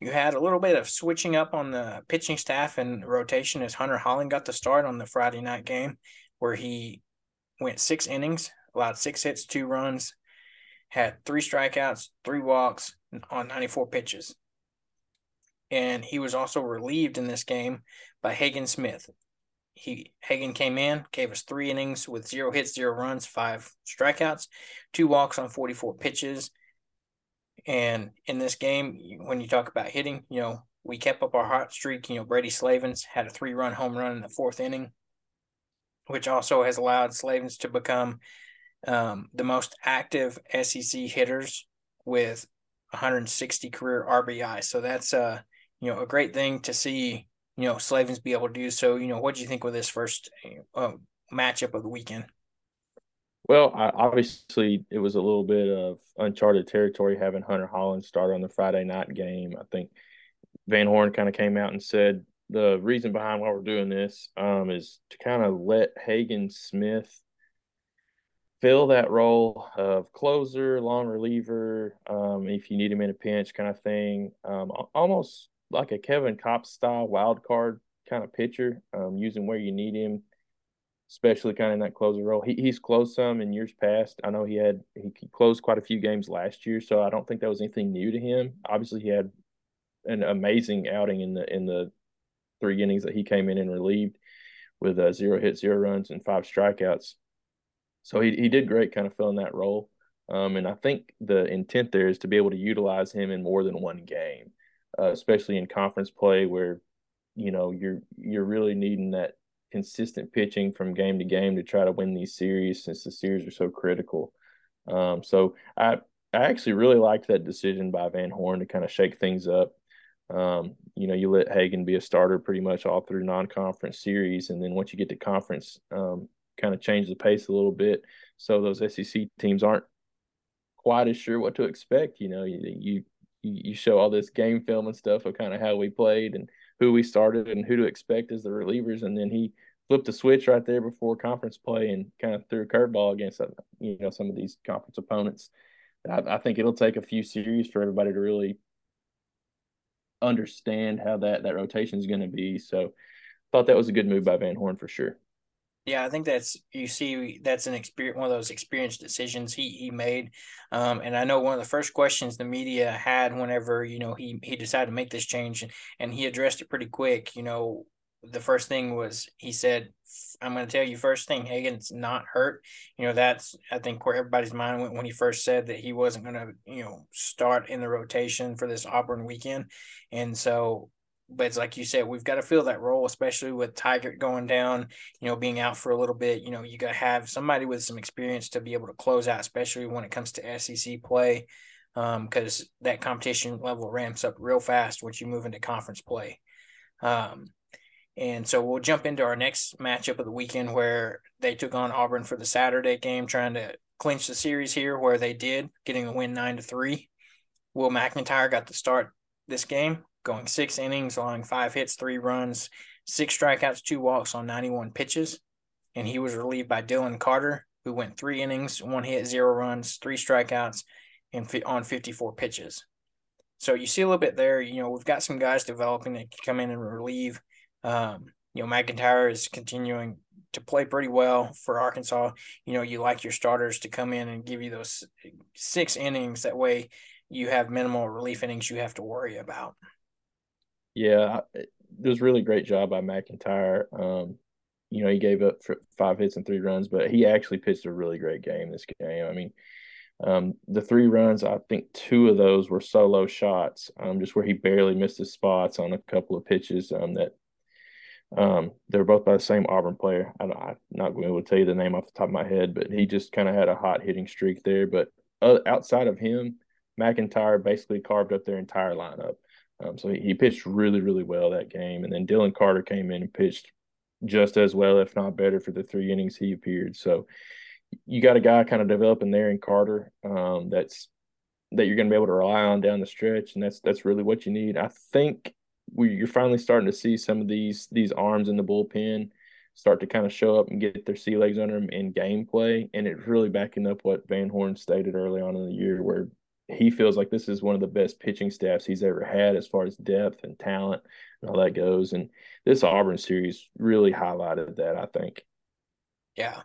You had a little bit of switching up on the pitching staff and rotation as Hunter Hollan got the start on the Friday night game where he went 6 innings, allowed 6 hits, 2 runs, had 3 strikeouts, 3 walks on 94 pitches. And he was also relieved in this game by Hagen Smith, he Hagen came in, gave us three innings with zero hits, zero runs, five strikeouts, two walks on 44 pitches. And in this game, when you talk about hitting, you know, we kept up our hot streak. You know, Brady Slavens had a three run home run in the fourth inning, which also has allowed Slavens to become um, the most active SEC hitters with 160 career RBI. So that's uh, you know, a great thing to see, you know, Slavens be able to do. So, you know, what do you think with this first uh, matchup of the weekend? Well, I, obviously, it was a little bit of uncharted territory having Hunter Hollan start on the Friday night game. I think Van Horn kind of came out and said the reason behind why we're doing this um, is to kind of let Hagen Smith fill that role of closer, long reliever, um, if you need him in a pinch kind of thing. Um, almost like a Kevin Kopps style wild card kind of pitcher, um, using where you need him especially kind of in that closer role. He, he's closed some in years past. I know he had he closed quite a few games last year, so I don't think that was anything new to him. Obviously, he had an amazing outing in the in the three innings that he came in and relieved with uh, zero hits, zero runs, and five strikeouts. So he he did great, kind of filling that role. Um, and I think the intent there is to be able to utilize him in more than one game, uh, especially in conference play where you know you're you're really needing that consistent pitching from game to game to try to win these series since the series are so critical. Um, so I I actually really liked that decision by Van Horn to kind of shake things up. Um, you know, you let Hagen be a starter pretty much all through non-conference series, and then once you get to conference, um, kind of change the pace a little bit, so those SEC teams aren't quite as sure what to expect. You know, you you you show all this game film and stuff of kind of how we played and who we started and who to expect as the relievers, and then he flipped the switch right there before conference play and kind of threw a curveball against uh, you know some of these conference opponents. I, I think it'll take a few series for everybody to really understand how that that rotation is going to be. So, thought that was a good move by Van Horn for sure. Yeah, I think that's you see that's an experience one of those experienced decisions he he made. Um, and I know one of the first questions the media had whenever, you know, he he decided to make this change and, and he addressed it pretty quick, you know, the first thing was he said, I'm going to tell you first thing, Hagen's not hurt. You know, that's, I think, where everybody's mind went when he first said that he wasn't going to, you know, start in the rotation for this Auburn weekend. And so but it's like you said, we've got to fill that role, especially with Tiger going down, you know, being out for a little bit. You know, you got to have somebody with some experience to be able to close out, especially when it comes to SEC play, because um, that competition level ramps up real fast once you move into conference play. Um, and so we'll jump into our next matchup of the weekend where they took on Auburn for the Saturday game, trying to clinch the series here, where they did, getting a win nine to three. Will McIntyre got to start this game going six innings, allowing five hits, three runs, six strikeouts, two walks on 91 pitches. And he was relieved by Dylan Carter, who went three innings, one hit, zero runs, three strikeouts, and on 54 pitches. So you see a little bit there. You know, we've got some guys developing that can come in and relieve. Um, you know, McIntyre is continuing to play pretty well for Arkansas. You know, you like your starters to come in and give you those six innings. That way, you have minimal relief innings you have to worry about. Yeah, it was really great job by McIntyre. Um, you know, he gave up five hits and three runs, but he actually pitched a really great game this game. I mean, um, the three runs, I think two of those were solo shots, um, just where he barely missed his spots on a couple of pitches um, that um, they were both by the same Auburn player. I, am not going to be able to tell you the name off the top of my head, but he just kind of had a hot hitting streak there. But uh, outside of him, McIntyre basically carved up their entire lineup. Um, so he, he pitched really, really well that game. And then Dylan Carter came in and pitched just as well, if not better, for the three innings he appeared. So you got a guy kind of developing there in Carter um, that's that you're going to be able to rely on down the stretch, and that's that's really what you need. I think we, you're finally starting to see some of these these arms in the bullpen start to kind of show up and get their sea legs under them in gameplay, and it's really backing up what Van Horn stated early on in the year, where he feels like this is one of the best pitching staffs he's ever had as far as depth and talent and all that goes. And this Auburn series really highlighted that, I think. Yeah.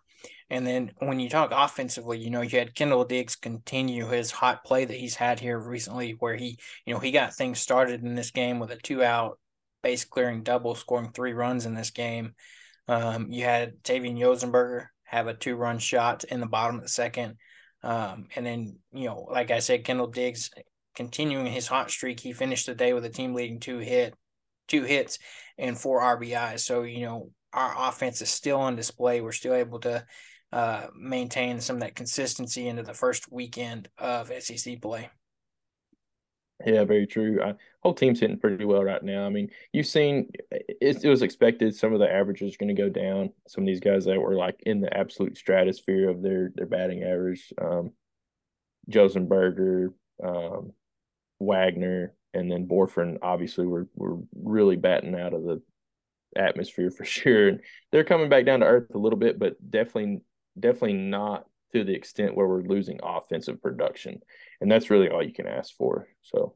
And then when you talk offensively, you know, you had Kendall Diggs continue his hot play that he's had here recently, where he, you know, he got things started in this game with a two out base clearing double, scoring three runs in this game. Um, you had Tavian Josenberger have a two run shot in the bottom of the second. Um, and then, you know, like I said, Kendall Diggs continuing his hot streak. He finished the day with a team leading two hit, two hits and four RBIs. So you know our offense is still on display. We're still able to uh, maintain some of that consistency into the first weekend of SEC play. Yeah, very true. I, whole team's hitting pretty well right now. I mean, you've seen it, it was expected some of the averages are going to go down. Some of these guys that were like in the absolute stratosphere of their their batting average, um, Josenberger, um, Wagner, and then Bohrofen obviously were were really batting out of the atmosphere for sure. And they're coming back down to earth a little bit, but definitely definitely not to the extent where we're losing offensive production. And that's really all you can ask for. So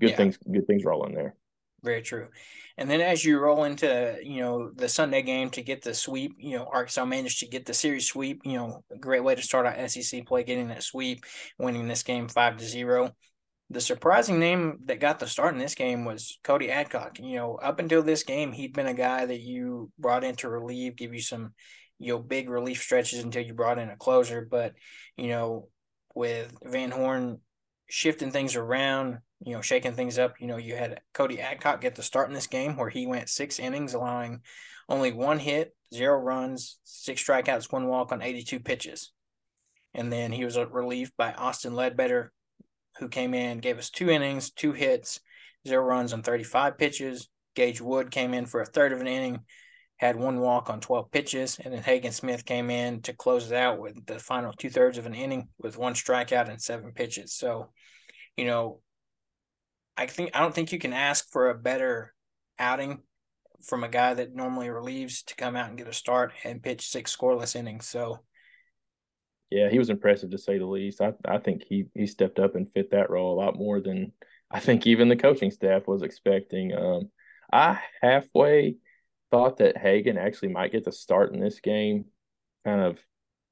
good yeah. things good things rolling there. Very true. And then as you roll into, you know, the Sunday game to get the sweep, you know, Arkansas managed to get the series sweep, you know, a great way to start out SEC play, getting that sweep, winning this game five to zero. The surprising name that got the start in this game was Cody Adcock. You know, up until this game, he'd been a guy that you brought in to relieve, give you some, you know, big relief stretches until you brought in a closer. But, you know, with Van Horn shifting things around, you know, shaking things up, you know, you had Cody Adcock get the start in this game where he went six innings, allowing only one hit, zero runs, six strikeouts, one walk on 82 pitches. And then he was relieved by Austin Ledbetter, who came in, gave us two innings, two hits, zero runs on 35 pitches. Gage Wood came in for a third of an inning, had one walk on 12 pitches, and then Hagen Smith came in to close it out with the final two thirds of an inning with one strikeout and seven pitches. So, you know, I think I don't think you can ask for a better outing from a guy that normally relieves to come out and get a start and pitch six scoreless innings. So, yeah, he was impressive to say the least. I I think he he stepped up and fit that role a lot more than I think even the coaching staff was expecting. Um, I halfway thought that Hagen actually might get the start in this game, kind of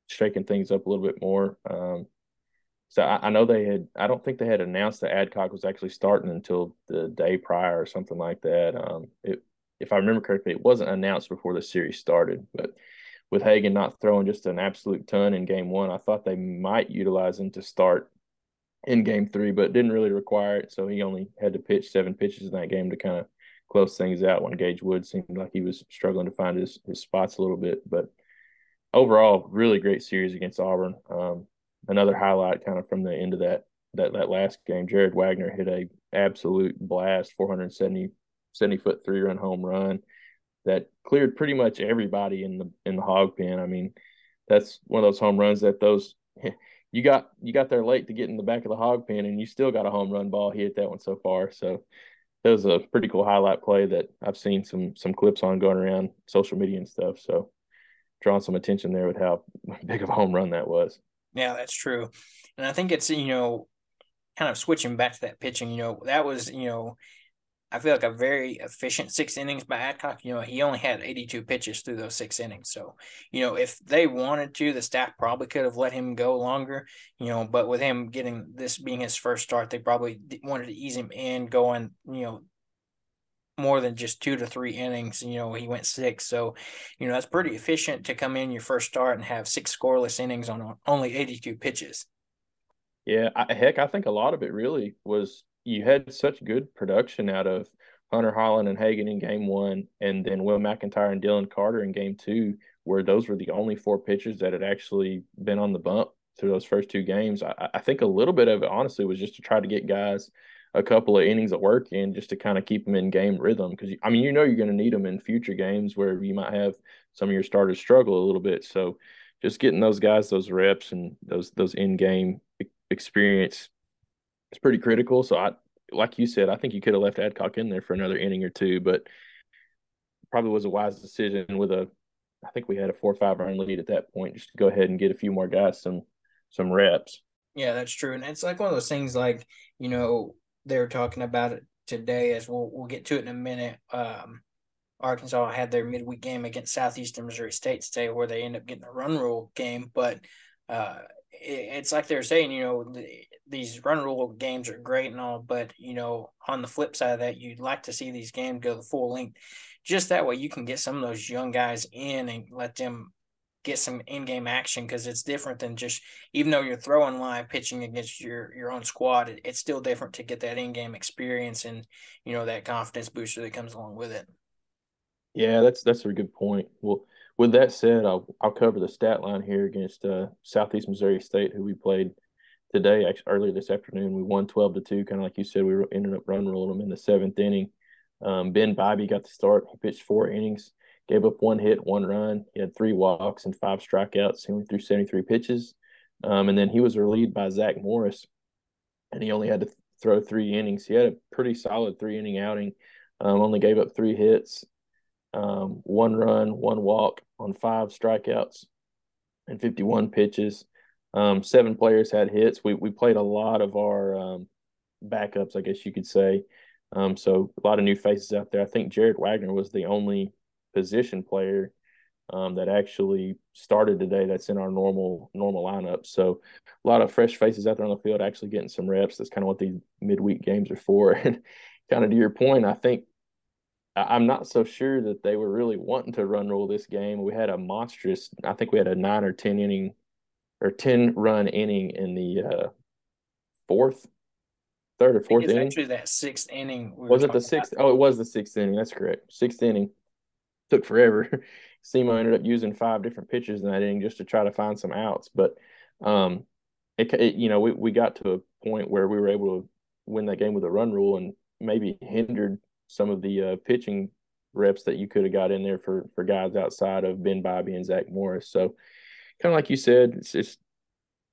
shaking things up a little bit more. Um, so I, I, know they had, I don't think they had announced that Adcock was actually starting until the day prior or something like that. Um, it, if I remember correctly, it wasn't announced before the series started. But with Hagen not throwing just an absolute ton in game one, I thought they might utilize him to start in game three, but didn't really require it. So he only had to pitch seven pitches in that game to kind of close things out when Gage Wood seemed like he was struggling to find his, his spots a little bit. But overall, really great series against Auburn. Um, another highlight kind of from the end of that that that last game, Jared Wagner hit a absolute blast, 470 70 foot three run home run that cleared pretty much everybody in the in the hog pen. I mean, that's one of those home runs that those you got you got there late to get in the back of the hog pen and you still got a home run ball. He hit that one so far. So that was a pretty cool highlight play that I've seen some some clips on going around social media and stuff. So drawing some attention there with how big of a home run that was. Yeah, that's true. And I think it's, you know, kind of switching back to that pitching, you know, that was, you know, I feel like a very efficient six innings by Adcock. You know, he only had 82 pitches through those six innings. So, you know, if they wanted to, the staff probably could have let him go longer, you know, but with him getting this being his first start, they probably wanted to ease him in going, you know, more than just two to three innings. You know, he went six. So, you know, that's pretty efficient to come in your first start and have six scoreless innings on only 82 pitches. Yeah, I, heck, I think a lot of it really was you had such good production out of Hunter Hollan and Hagen in game one, and then Will McIntyre and Dylan Carter in game two, where those were the only four pitchers that had actually been on the bump through those first two games. I, I think a little bit of it, honestly, was just to try to get guys a couple of innings of work in just to kind of keep them in game rhythm. Because, I mean, you know, you're going to need them in future games where you might have some of your starters struggle a little bit. So just getting those guys those reps and those those in game experience it's pretty critical. So I, like you said, I think you could have left Adcock in there for another inning or two, but probably was a wise decision with a. I think we had a four or five run lead at that point, just to go ahead and get a few more guys some some reps. Yeah, that's true, and it's like one of those things. Like you know, they were talking about it today, as we'll we'll get to it in a minute. Um, Arkansas had their midweek game against Southeastern Missouri State today, where they end up getting a run rule game, but uh, it's like they're saying, you know, these run rule games are great and all, but you know, on the flip side of that, you'd like to see these games go the full length. Just that way, you can get some of those young guys in and let them get some in-game action because it's different than just even though you're throwing live pitching against your your own squad it, it's still different to get that in-game experience and you know that confidence booster that comes along with it yeah that's that's a good point well with that said i'll, I'll cover the stat line here against uh, southeast missouri state who we played today actually earlier this afternoon we won 12 to 2 kind of like you said we ended up run rolling them in the seventh inning um, ben Bybee got the start he pitched four innings gave up one hit, one run. He had three walks and five strikeouts. He only threw 73 pitches. Um, and then he was relieved by Zach Morris, and he only had to throw three innings. He had a pretty solid three inning outing, um, only gave up three hits, um, one run, one walk on five strikeouts and 51 pitches. Um, seven players had hits. We, we played a lot of our um, backups, I guess you could say. Um, so a lot of new faces out there. I think Jared Wagner was the only position player um, that actually started today that's in our normal normal lineup. So a lot of fresh faces out there on the field actually getting some reps. That's kind of what these midweek games are for. And kind of to your point, I think I'm not so sure that they were really wanting to run roll this game. We had a monstrous, I think we had a nine or 10 inning or 10 run inning in the uh, fourth, third or fourth inning. Actually, that sixth inning. We was it the sixth? About. Oh, it was the sixth inning. That's correct. Sixth inning took forever. SEMO ended up using five different pitches in that inning just to try to find some outs. But um, it, it, you know we, we got to a point where we were able to win that game with a run rule and maybe hindered some of the uh, pitching reps that you could have got in there for for guys outside of Ben Bybee and Zach Morris. So kind of like you said, it's just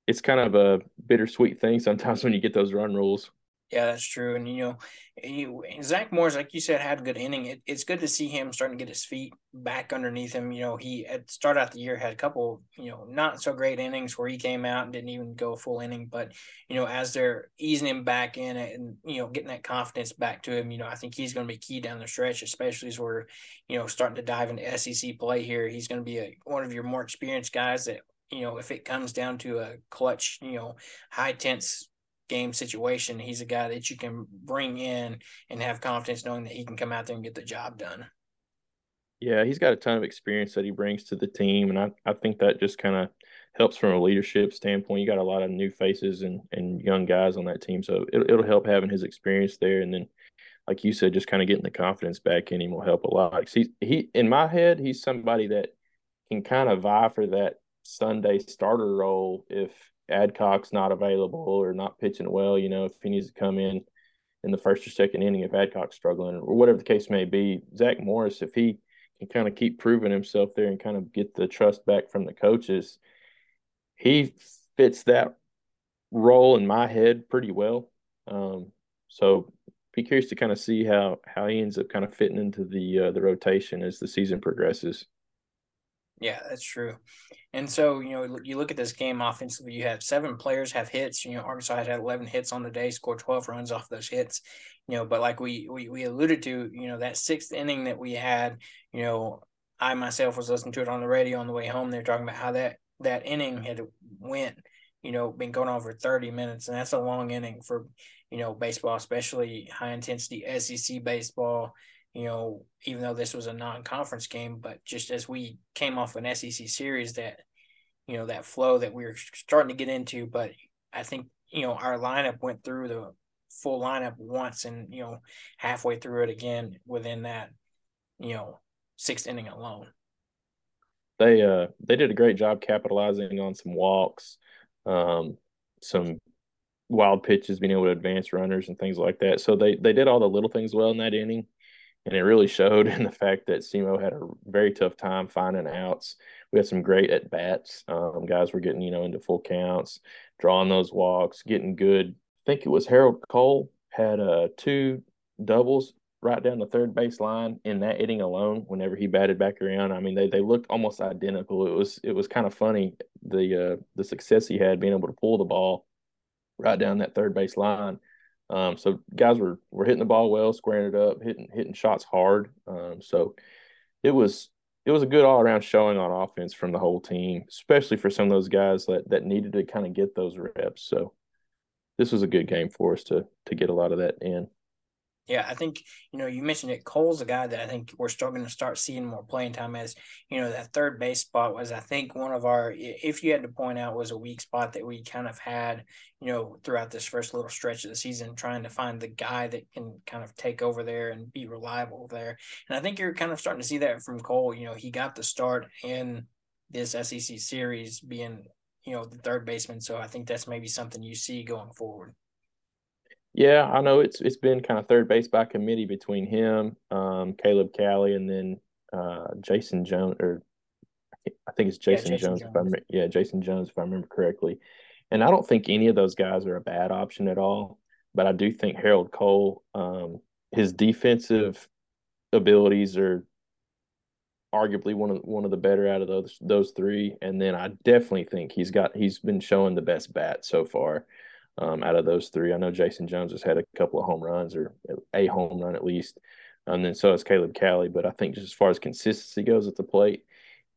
it's kind of a bittersweet thing sometimes when you get those run rules. Yeah, that's true. And you know, you, Zach Morris, like you said, had a good inning. It, it's good to see him starting to get his feet back underneath him. You know, he at start out the year had a couple, you know, not so great innings where he came out and didn't even go full inning. But you know, as they're easing him back in and you know getting that confidence back to him, you know, I think he's going to be key down the stretch, especially as we're you know starting to dive into SEC play here. He's going to be a, one of your more experienced guys that you know if it comes down to a clutch, you know, high tense game situation, he's a guy that you can bring in and have confidence knowing that he can come out there and get the job done. Yeah, he's got a ton of experience that he brings to the team, and I, I think that just kind of helps from a leadership standpoint. You got a lot of new faces and, and young guys on that team, so it, it'll help having his experience there. And then, like you said, just kind of getting the confidence back in him will help a lot. He, he in my head, he's somebody that can kind of vie for that Sunday starter role if Adcock's not available or not pitching well, you know, if he needs to come in in the first or second inning, if Adcock's struggling or whatever the case may be, Zach Morris, if he can kind of keep proving himself there and kind of get the trust back from the coaches, he fits that role in my head pretty well. Um, so be curious to kind of see how how he ends up kind of fitting into the uh, the rotation as the season progresses. Yeah, that's true. And so, you know, you look at this game offensively, you have seven players have hits. You know, Arkansas had 11 hits on the day, scored 12 runs off those hits. You know, but like we, we, we alluded to, you know, that sixth inning that we had, you know, I myself was listening to it on the radio on the way home. They're talking about how that, that inning had went, you know, been going on for 30 minutes. And that's a long inning for, you know, baseball, especially high intensity SEC baseball you know, even though this was a non-conference game, but just as we came off an SEC series that, you know, that flow that we were starting to get into, but I think, you know, our lineup went through the full lineup once and, you know, halfway through it again within that, you know, sixth inning alone. They uh they did a great job capitalizing on some walks, um, some wild pitches, being able to advance runners and things like that. So they they did all the little things well in that inning and it really showed in the fact that SEMO had a very tough time finding outs. We had some great at bats. Um, guys were getting you know into full counts, drawing those walks, getting good. I think it was Harold Coll had uh, two doubles right down the third base line in that inning alone. Whenever he batted back around, I mean they they looked almost identical. It was it was kind of funny the uh, the success he had being able to pull the ball right down that third base line um, so guys were were hitting the ball well, squaring it up, hitting hitting shots hard. Um, so it was it was a good all around showing on offense from the whole team, especially for some of those guys that that needed to kind of get those reps. So this was a good game for us to to get a lot of that in. Yeah, I think you know you mentioned it. Coll's a guy that I think we're starting to start seeing more playing time as you know that third base spot was I think one of our if you had to point out was a weak spot that we kind of had you know throughout this first little stretch of the season trying to find the guy that can kind of take over there and be reliable there. And I think you're kind of starting to see that from Coll. You know, he got the start in this SEC series being you know the third baseman, so I think that's maybe something you see going forward. Yeah, I know it's it's been kind of third base by committee between him, um, Caleb Cali, and then uh, Jason Jones, or I think it's Jason, yeah, Jason Jones, Jones. If I yeah, Jason Jones, if I remember correctly. And I don't think any of those guys are a bad option at all. But I do think Harold Coll, um, his defensive abilities are arguably one of one of the better out of those those three. And then I definitely think he's got he's been showing the best bat so far um, out of those three. I know Jason Jones has had a couple of home runs or a home run at least. And then so has Caleb Cali. But I think just as far as consistency goes at the plate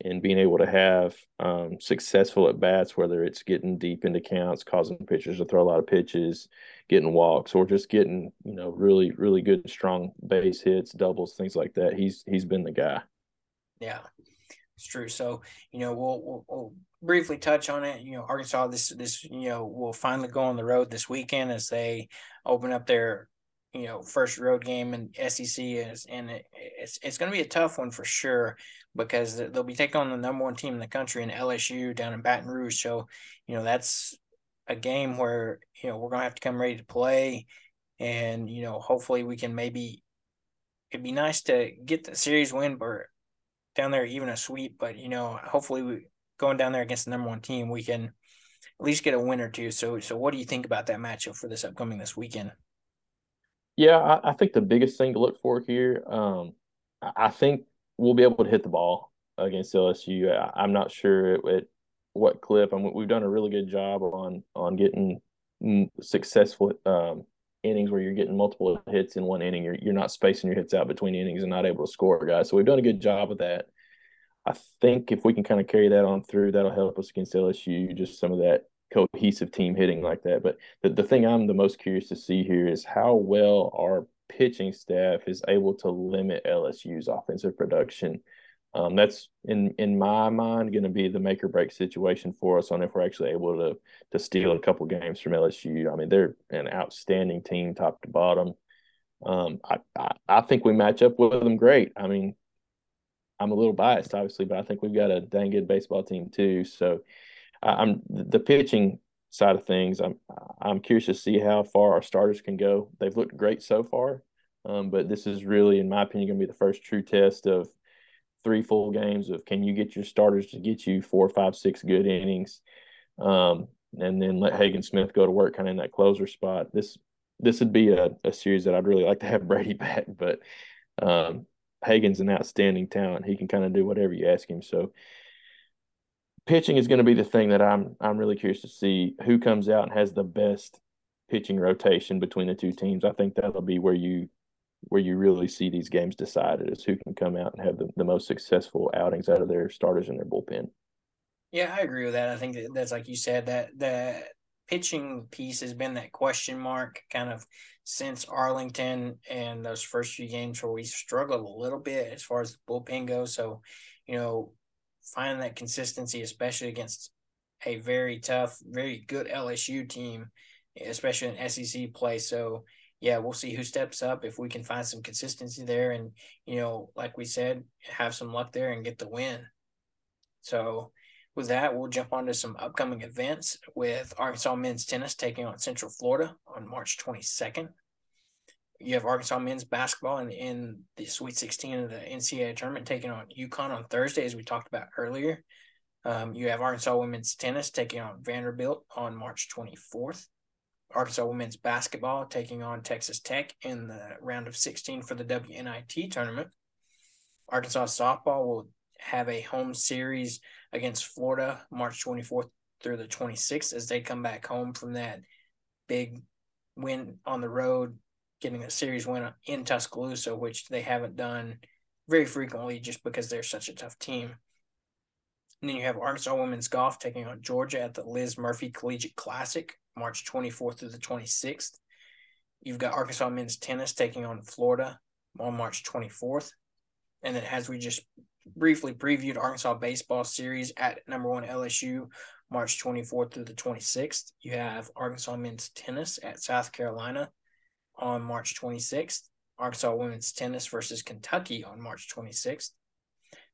and being able to have um, successful at bats, whether it's getting deep into counts, causing pitchers to throw a lot of pitches, getting walks, or just getting, you know, really, really good strong base hits, doubles, things like that. He's he's been the guy. Yeah. It's true. So, you know, we'll, we'll, we'll briefly touch on it. You know, Arkansas this this you know will finally go on the road this weekend as they open up their you know first road game in SEC is and it, it's it's going to be a tough one for sure because they'll be taking on the number one team in the country in LSU down in Baton Rouge. So you know that's a game where you know we're going to have to come ready to play, and you know hopefully we can maybe it'd be nice to get the series win, but down there even a sweep. But you know hopefully we going down there against the number one team, we can at least get a win or two. So, so what do you think about that matchup for this upcoming this weekend? Yeah, I, I think the biggest thing to look for here, um, I think we'll be able to hit the ball against LSU. I, am not sure at, at what clip. I mean, we've done a really good job on on getting successful um, innings where you're getting multiple hits in one inning. You're you're not spacing your hits out between innings and not able to score, guys. So we've done a good job of that. I think if we can kind of carry that on through, that'll help us against LSU. Just some of that cohesive team hitting like that. But the, the thing I'm the most curious to see here is how well our pitching staff is able to limit LSU's offensive production. Um, that's in in my mind going to be the make or break situation for us on if we're actually able to to steal a couple games from LSU. I mean, they're an outstanding team, top to bottom. Um, I, I, I think we match up with them great. I mean, I'm a little biased, obviously, but I think we've got a dang good baseball team too. So I'm the pitching side of things. I'm I'm curious to see how far our starters can go. They've looked great so far, um, but this is really, in my opinion, going to be the first true test of three full games of can you get your starters to get you four, five, six good innings, um, and then let Hagen Smith go to work kind of in that closer spot. This this would be a, a series that I'd really like to have Brady back, but um, Hagen's an outstanding talent. He can kind of do whatever you ask him. So pitching is going to be the thing that I'm I'm really curious to see who comes out and has the best pitching rotation between the two teams. I think that'll be where you where you really see these games decided is who can come out and have the, the most successful outings out of their starters in their bullpen. Yeah, I agree with that. I think that that's like you said that the pitching piece has been that question mark kind of since Arlington and those first few games where we struggled a little bit as far as the bullpen goes. So, you know, finding that consistency, especially against a very tough, very good LSU team, especially in SEC play. So, yeah, we'll see who steps up if we can find some consistency there, and you know, like we said, have some luck there and get the win. So, with that, we'll jump on to some upcoming events with Arkansas men's tennis taking on Central Florida on March 22nd. You have Arkansas men's basketball in, in the Sweet 16 of the NCAA tournament taking on UConn on Thursday, as we talked about earlier. Um, you have Arkansas women's tennis taking on Vanderbilt on March 24th. Arkansas women's basketball taking on Texas Tech in the round of 16 for the WNIT tournament. Arkansas softball will have a home series against Florida March 24th through the 26th as they come back home from that big win on the road, getting a series win in Tuscaloosa, which they haven't done very frequently just because they're such a tough team. And then you have Arkansas women's golf taking on Georgia at the Liz Murphy Collegiate Classic, March 24th through the 26th. You've got Arkansas men's tennis taking on Florida on March 24th. And then, as we just briefly previewed, Arkansas baseball series at number one LSU, March 24th through the 26th. You have Arkansas men's tennis at South Carolina on March 26th. Arkansas women's tennis versus Kentucky on March 26th.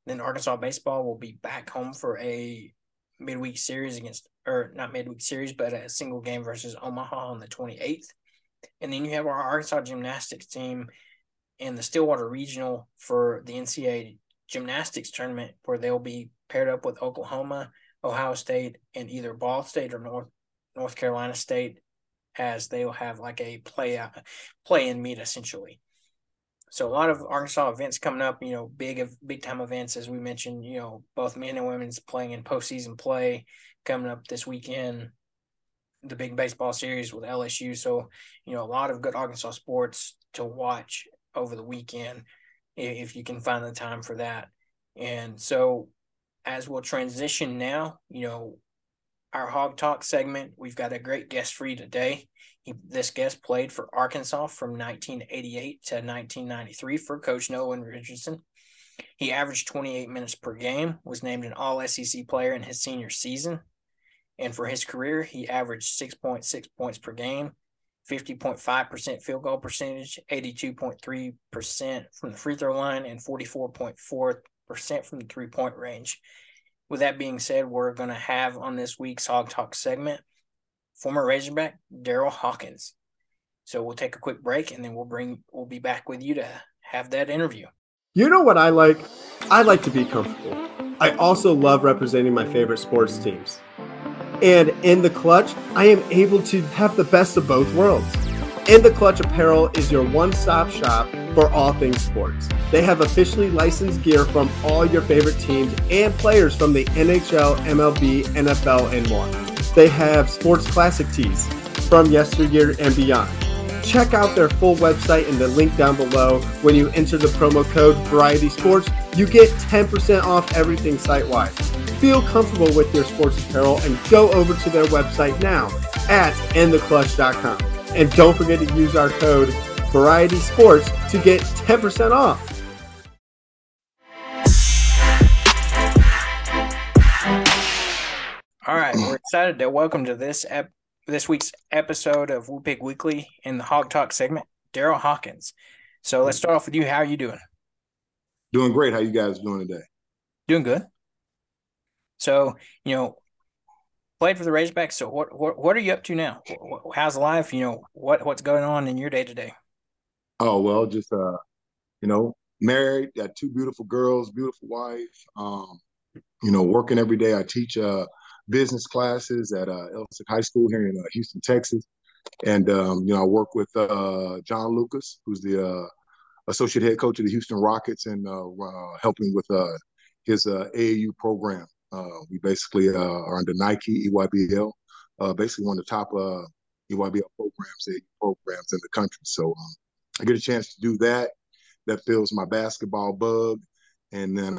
Then Arkansas baseball will be back home for a midweek series against, or not midweek series, but a single game versus Omaha on the 28th. And then you have our Arkansas gymnastics team in the Stillwater Regional for the NCAA gymnastics tournament, where they'll be paired up with Oklahoma, Ohio State, and either Ball State or North North Carolina State, as they'll have like a play uh, out, play in meet essentially. So a lot of Arkansas events coming up, you know, big of big time events as we mentioned, you know, both men and women's playing in postseason play coming up this weekend. The big baseball series with LSU, so you know a lot of good Arkansas sports to watch over the weekend if you can find the time for that. And so, as we'll transition now, you know, our Hog Talk segment, we've got a great guest for you today. He, this guest played for Arkansas from 1988 to 1993 for Coach Nolan Richardson. He averaged 28 minutes per game, was named an All SEC player in his senior season. And for his career, he averaged 6.6 points per game, 50.5% field goal percentage, 82.3% from the free throw line, and 44.4% from the three point range. With that being said, we're going to have on this week's Hog Talk segment former Razorback Darrell Hawkins. So we'll take a quick break and then we'll bring we'll be back with you to have that interview. You know what I like? I like to be comfortable. I also love representing my favorite sports teams. And in the clutch, I am able to have the best of both worlds. In the Clutch Apparel is your one stop shop for all things sports. They have officially licensed gear from all your favorite teams and players from the NHL, MLB, NFL, and more. They have sports classic tees from yesteryear and beyond. Check out their full website in the link down below. When you enter the promo code Variety Sports, you get 10% off everything site wide. Feel comfortable with your sports apparel and go over to their website now at intheclutch.com. And don't forget to use our code Variety Sports to get 10% off. All right, we're excited to welcome to this ep- this week's episode of Woo Pig Weekly in the Hog Talk segment, Darrell Hawkins. So let's start off with you. How are you doing? Doing great. How you guys doing today? Doing good. So you know, played for the Razorbacks. So what what what are you up to now? How's life? You know what what's going on in your day to day? Oh well, just uh, you know, married, got two beautiful girls, beautiful wife. Um, you know, working every day. I teach uh business classes at uh, Elsik High School here in uh, Houston, Texas. And, um, you know, I work with uh, John Lucas, who's the uh, associate head coach of the Houston Rockets and uh, uh, helping with his AAU program. we basically are under Nike, EYBL, basically one of the top EYBL programs, AAU programs in the country. So um, I get a chance to do that. That fills my basketball bug. And then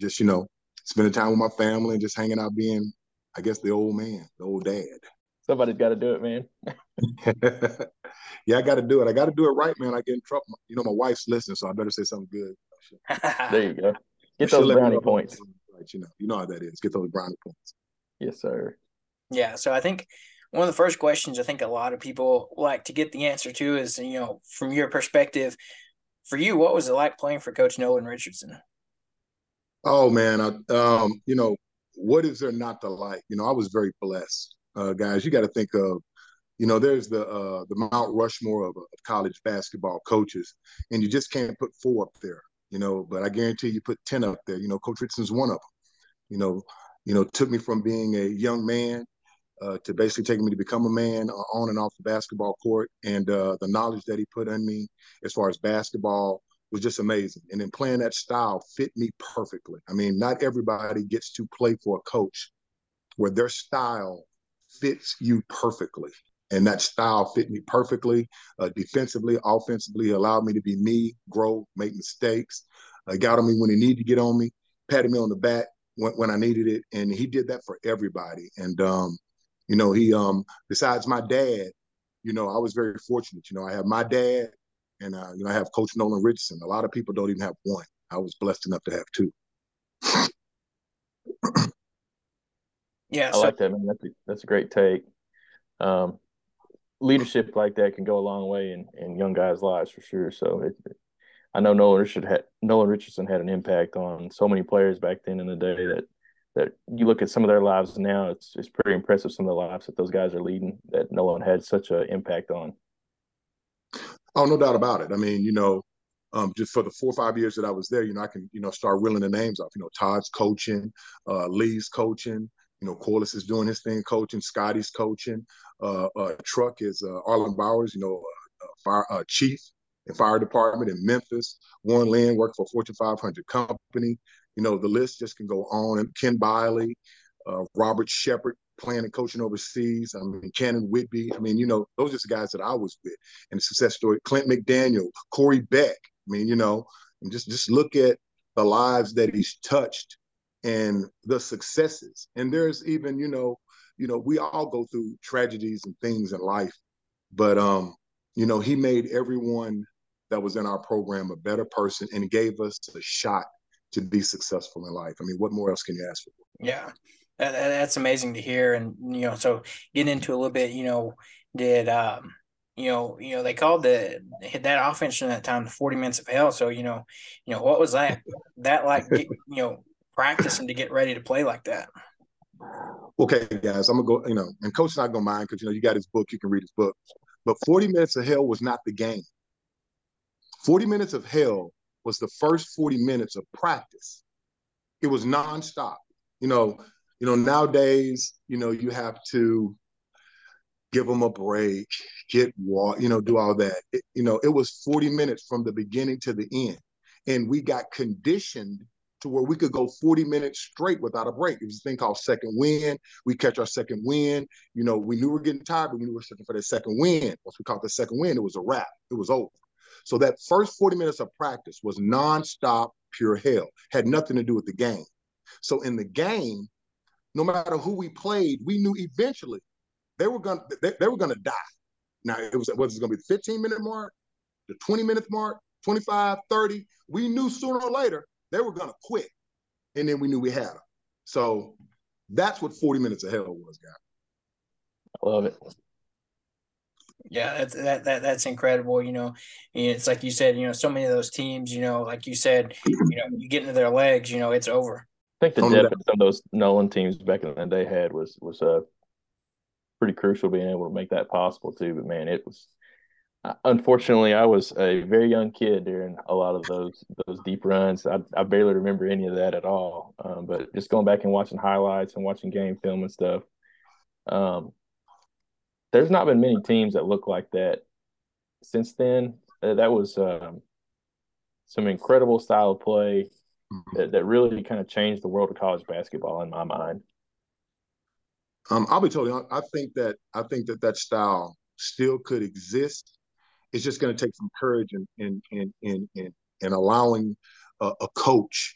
just, you know, spending time with my family and just hanging out being I guess the old man, the old dad. Somebody's got to do it, man. yeah, I got to do it. I got to do it right, man. I get in trouble. You know, my wife's listening, so I better say something good. there you go. Get those brownie points. Right, you know, you know how that is. Get those brownie points. Yes, sir. Yeah. So I think one of the first questions I think a lot of people like to get the answer to is, you know, from your perspective, for you, what was it like playing for Coach Nolan Richardson? Oh man, I, um, you know, what is there not to like? You know, I was very blessed, uh, guys. You got to think of, you know, there's the uh, the Mount Rushmore of, of, college basketball coaches, and you just can't put four up there. You know, but I guarantee you put ten up there. You know, Coach Richardson's one of them. You know, you know, took me from being a young man uh, to basically taking me to become a man on and off the basketball court, and uh, the knowledge that he put on me as far as basketball was just amazing. And then playing that style fit me perfectly. I mean, not everybody gets to play for a coach where their style fits you perfectly. And that style fit me perfectly, uh, defensively, offensively, allowed me to be me, grow, make mistakes, uh, got on me when he needed to get on me, patted me on the back when, when I needed it. And he did that for everybody. And, um, you know, he, um, besides my dad, you know, I was very fortunate. You know, I have my dad, and uh, you know, I have Coach Nolan Richardson. A lot of people don't even have one. I was blessed enough to have two. yeah, I so- like that, man. That's a, that's a great take. Um, leadership like that can go a long way in, in young guys' lives for sure. So it, I know Nolan Richardson had Nolan Richardson had an impact on so many players back then in the day that that you look at some of their lives now, it's it's pretty impressive some of the lives that those guys are leading that Nolan had such an impact on. Oh, no doubt about it. I mean, you know, um, just for the four or five years that I was there, you know, I can, you know, start reeling the names off. You know, Todd's coaching, uh, Lee's coaching, you know, Corliss is doing his thing coaching, Scotty's coaching, uh, uh, Truck is uh, Arlyn Bowers, you know, uh, uh, fire uh, chief and fire department in Memphis. Warren Lynn worked for Fortune 500 company. You know, the list just can go on. And Ken Biley, Robert Shepard, playing and coaching overseas. I mean, Cannon Whitby. I mean, you know, those are the guys that I was with. And the success story, Clint McDaniel, Corey Beck. I mean, you know, and just just look at the lives that he's touched and the successes. And there's even, you know, you know, we all go through tragedies and things in life, but um, you know, he made everyone that was in our program a better person and gave us a shot to be successful in life. I mean, what more else can you ask for? Yeah that, that's amazing to hear. And you know, so getting into a little bit, you know, did um, you know, you know, they called the hit that offense in that time the forty minutes of hell. So you know, you know, what was that that like? Get, you know, practicing to get ready to play like that. Okay, guys, I'm gonna go. You know, and coach not gonna mind because you know you got his book. You can read his book. But 40 minutes of hell was not the game. 40 minutes of hell was the first 40 minutes of practice. It was nonstop. You know, you know, nowadays, you know, you have to give them a break, get water, you know, do all that. It, you know, it was 40 minutes from the beginning to the end. And we got conditioned to where we could go 40 minutes straight without a break. It was a thing called second wind. We catch our second wind. You know, we knew we were getting tired, but we knew we were looking for that second wind. Once we caught the second wind, it was a wrap. It was over. So that first 40 minutes of practice was nonstop, pure hell. Had nothing to do with the game. So in the game, no matter who we played, we knew eventually they were gonna they, they were gonna die. Now it was was it gonna be the 15 minute mark, the 20 minute mark, 25, 30. We knew sooner or later they were gonna quit. And then we knew we had them. So that's what 40 minutes of hell was, guys. I love it. Yeah, that's that, that that's incredible. You know, it's like you said. You know, so many of those teams. You know, like you said, you know, you get into their legs. You know, it's over. I think the depth that some of those Nolan teams back in the day had was was uh, pretty crucial being able to make that possible too. But man, it was uh, unfortunately I was a very young kid during a lot of those those deep runs. I, I barely remember any of that at all. Um, but just going back and watching highlights and watching game film and stuff, um, there's not been many teams that look like that since then. Uh, that was um, some incredible style of play. That, that really kind of changed the world of college basketball in my mind? Um, I'll be totally honest. I think that I think that that style still could exist. It's just going to take some courage and in in in in, in allowing a, a coach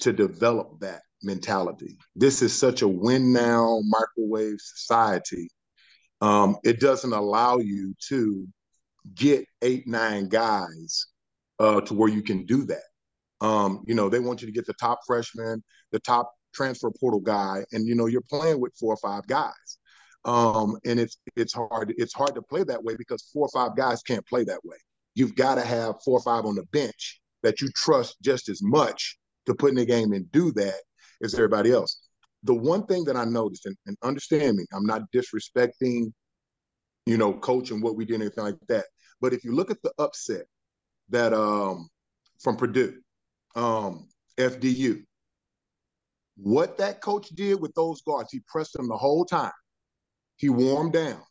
to develop that mentality. This is such a win now microwave society. Um, it doesn't allow you to get eight nine guys uh, to where you can do that. Um, you know, they want you to get the top freshman, the top transfer portal guy, and you know, you're playing with four or five guys. Um, and it's it's hard it's hard to play that way because four or five guys can't play that way. You've got to have four or five on the bench that you trust just as much to put in the game and do that as everybody else. The one thing that I noticed, and, and understand me, I'm not disrespecting, you know, coach and what we did, anything like that. But if you look at the upset that um from Purdue, um, FDU. What that coach did with those guards, he pressed them the whole time. He warmed down.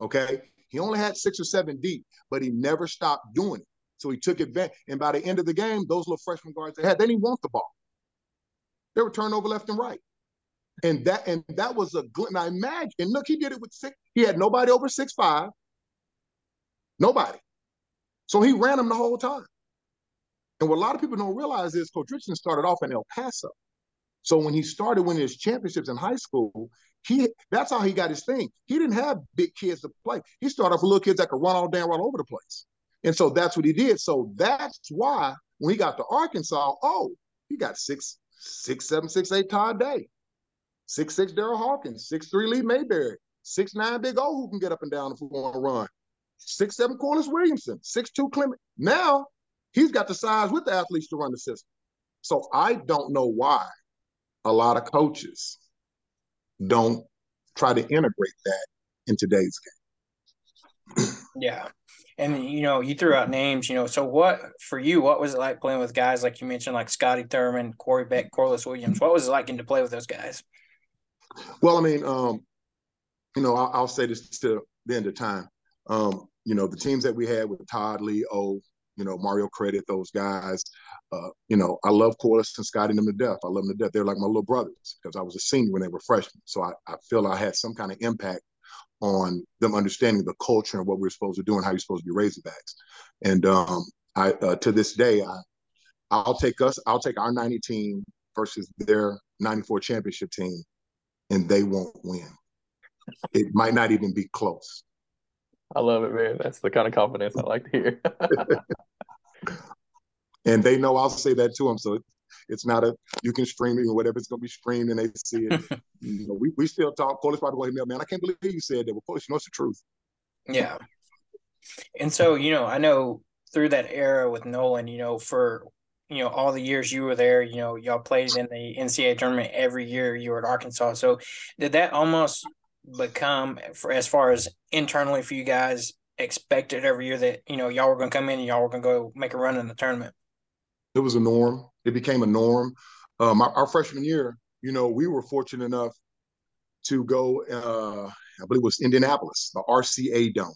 Okay. He only had six or seven deep, but he never stopped doing it. So he took advantage. And by the end of the game, those little freshman guards they had, they didn't want the ball. They were turned over left and right. And that and that was a good. Now imagine, look, he did it with six. He had nobody over six five. Nobody. So he ran them the whole time. And what a lot of people don't realize is Coach Richardson started off in El Paso. So when he started winning his championships in high school, he that's how he got his thing. He didn't have big kids to play. He started off with little kids that could run all down all over the place. And so that's what he did. So that's why when he got to Arkansas, oh, he got six, six, seven, six, eight Todd Day, six, six Darrell Hawkins, six, three Lee Mayberry, six, nine Big O who can get up and down if we want to run, six, seven Corliss Williamson, six, two Clement. Now he's got the size with the athletes to run the system. So I don't know why a lot of coaches don't try to integrate that in today's game. yeah. And you know, you threw out names, you know. So what for you, what was it like playing with guys like you mentioned, like Scotty Thurman, Corey Beck, Corliss Williams? What was it like getting to play with those guys? Well, I mean, um, you know, I'll, I'll, say this to the end of time. Um, you know, the teams that we had with Todd Lee, O, you know, Mario Credit, those guys. Uh, you know, I love Corliss and Scotty them to death. I love them to death. They're like my little brothers because I was a senior when they were freshmen. So I, I feel I had some kind of impact on them understanding the culture and what we are supposed to do and how you're supposed to be Razorbacks. And um, I, uh, to this day, I, I'll take us, I'll take our 90 team versus their 94 championship team, and they won't win. It might not even be close. I love it, man. That's the kind of confidence I like to hear. and they know I'll say that to them. So it's not a you can stream it or whatever it's going to be streamed and they see it. you know, we, we still talk. Corliss probably going, man, I can't believe you said that. Well, Corliss, you know, it's the truth. Yeah. And so, you know, I know through that era with Nolan, you know, for you know all the years you were there, you know, y'all played in the NCAA tournament every year you were at Arkansas. So did that almost become for as far as internally for you guys expected every year that you know y'all were going to come in and y'all were going to go make a run in the tournament? It was a norm. It became a norm. Um, our, our, freshman year, you know, we were fortunate enough to go. Uh, I believe it was Indianapolis, the RCA Dome.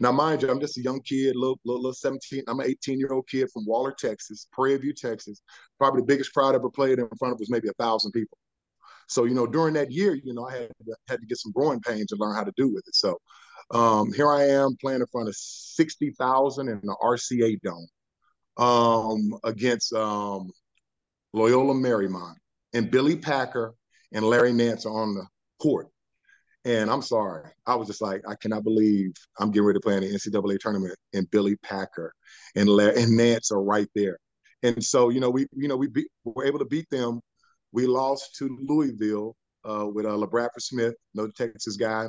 Now, mind you, I'm just a young kid, little, little, little 17. I'm an 18 year old kid from Waller, Texas, Prairie View, Texas. Probably the biggest crowd I ever played in front of was maybe a thousand people. So, you know, during that year, you know, I had to, had to get some growing pains and learn how to do with it. So, um, here I am playing in front of 60,000 in the RCA Dome um, against um, Loyola Marymount, and Billy Packer and Larry Nance on the court. And I'm sorry, I was just like, I cannot believe I'm getting ready to play in the NCAA tournament, and Billy Packer and Larry and Nance are right there. And so, you know, we, you know, we be, were able to beat them. We lost to Louisville uh, with uh, LaBradford Smith, no Texas guy,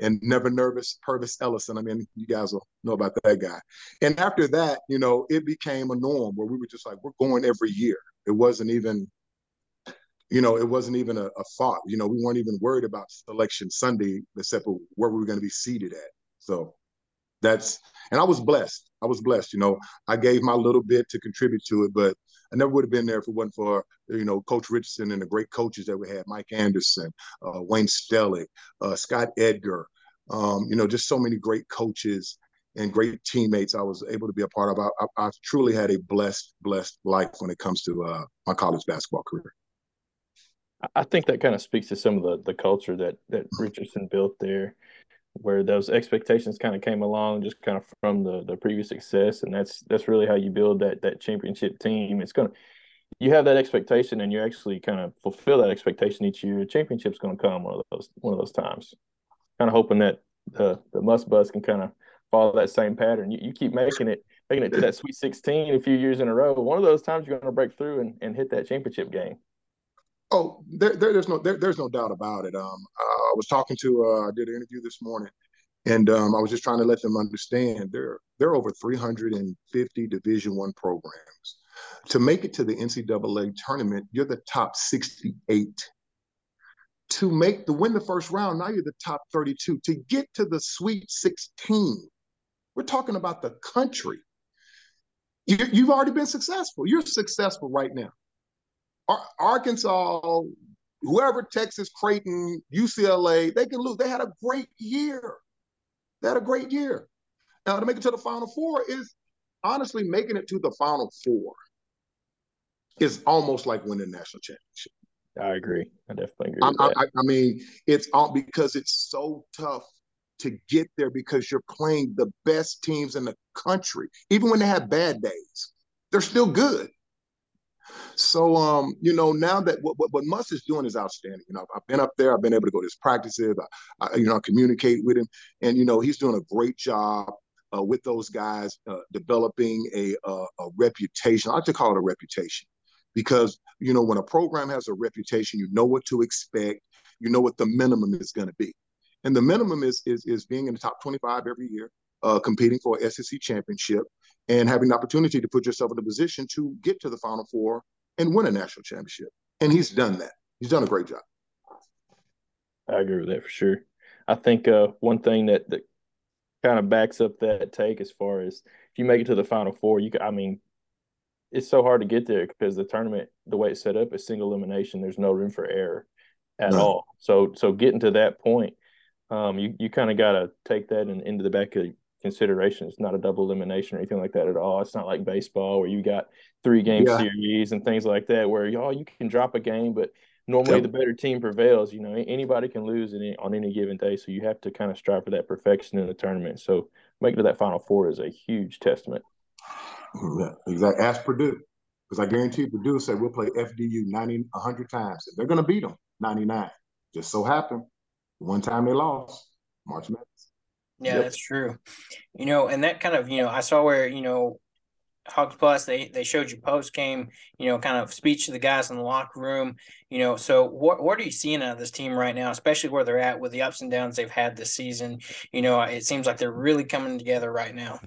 and Never Nervous Pervis Ellison. I mean, you guys will know about that guy. And after that, you know, it became a norm where we were just like, we're going every year. It wasn't even, you know, it wasn't even a, a thought. You know, we weren't even worried about selection Sunday, except for where we were going to be seated at. So that's, and I was blessed. I was blessed. You know, I gave my little bit to contribute to it, but I never would have been there if it wasn't for you know Coach Richardson and the great coaches that we had, Mike Anderson, uh, Wayne Stellick, uh, Scott Edgar. Um, you know, just so many great coaches and great teammates I was able to be a part of. I, I, I truly had a blessed, blessed life when it comes to uh, my college basketball career. I think that kind of speaks to some of the the culture that that Richardson built there where those expectations kind of came along just kind of from the the previous success and that's that's really how you build that that championship team. It's going to you have that expectation and you actually kind of fulfill that expectation each year. Championship's going to come one of those one of those times. Kind of hoping that the the Muss Bus can kind of follow that same pattern. You, you keep making it making it to that sweet 16 a few years in a row. One of those times you're going to break through and, and hit that championship game Oh, there, there, there's no there, there's no doubt about it. Um, I was talking to uh, I did an interview this morning, and um, I was just trying to let them understand there there are over 350 Division One programs. To make it to the NCAA tournament, you're the top 68. To make the win the first round, now you're the top 32. To get to the Sweet 16, we're talking about the country. You, you've already been successful. You're successful right now. Arkansas, whoever, Texas, Creighton, UCLA, they can lose. They had a great year. They had a great year. Now to make it to the Final Four is honestly making it to the Final Four is almost like winning the national championship. I agree. I definitely agree. I, I, I, mean, it's all because it's so tough to get there because you're playing the best teams in the country. Even when they have bad days, they're still good. So, um, you know, now that what, what, what Muss is doing is outstanding. You know, I've been up there. I've been able to go to his practices. I, I you know, communicate with him, and you know, he's doing a great job uh, with those guys, uh, developing a, a, a reputation. I like to call it a reputation, because you know, when a program has a reputation, you know what to expect. You know what the minimum is going to be, and the minimum is is is being in the top twenty five every year, uh, competing for SEC championship, and having the opportunity to put yourself in a position to get to the Final Four and win a national championship. And he's done that. He's done a great job. I agree with that for sure. I think uh, one thing that, that kind of backs up that take as far as if you make it to the Final Four, you can, I mean, it's so hard to get there because the tournament, the way it's set up, is single elimination. There's no room for error at no. all. So, so getting to that point, um, you you kind of got to take that in, into the back of consideration. It's not a double elimination or anything like that at all. It's not like baseball where you got three game yeah. series and things like that where y'all you can drop a game, but normally yep. the better team prevails. You know, anybody can lose any, on any given day, so you have to kind of strive for that perfection in the tournament. So making to that Final Four is a huge testament. Mm-hmm. Yeah, exactly. Ask Purdue, because I guarantee Purdue said we'll play FDU 90, 100 times, and they're going to beat them 99. Just so happened, one time they lost, March Madness. Yeah, yep. that's true. You know, and that kind of, you know, I saw where, you know, Hogs Plus, they they showed you post game, you know, kind of speech to the guys in the locker room. You know, so what what are you seeing out of this team right now, especially where they're at with the ups and downs they've had this season? You know, it seems like they're really coming together right now.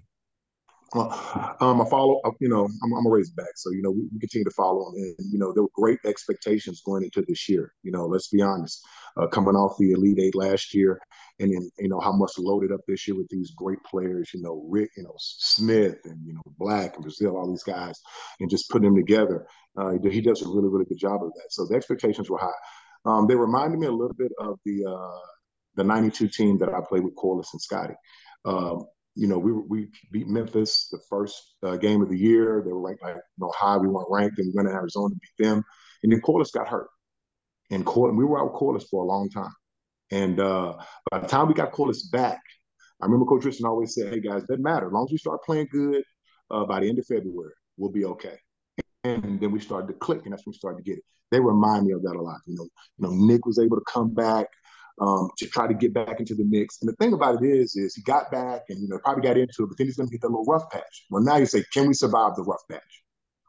Well, um, I follow. Uh, you know, I'm, I'm a Razorback, so you know we, we, continue to follow them. And you know, there were great expectations going into this year. You know, let's be honest. Uh, coming off the Elite Eight last year, and then you know how much loaded up this year with these great players. You know, Rick, you know Smith, and you know Black and Brazile, all these guys, and just putting them together. Uh, he does a really, really good job of that. So the expectations were high. Um, they reminded me a little bit of the uh, the '92 team that I played with Corliss and Scotty. Um, you know, we we beat Memphis the first uh, game of the year. They were ranked like you know high. We weren't ranked, and we went to Arizona to beat them. And then Corliss got hurt, and Cor- we were out with Corliss for a long time. And uh, by the time we got Corliss back, I remember Coach Richardson always said, "Hey guys, doesn't matter. As long as we start playing good uh, by the end of February, we'll be okay." And then we started to click, and that's when we started to get it. They remind me of that a lot. You know, you know, Nick was able to come back um, to try to get back into the mix. And the thing about it is, is he got back and you know probably got into it, but then he's going to get that little rough patch. Well, now you say, can we survive the rough patch,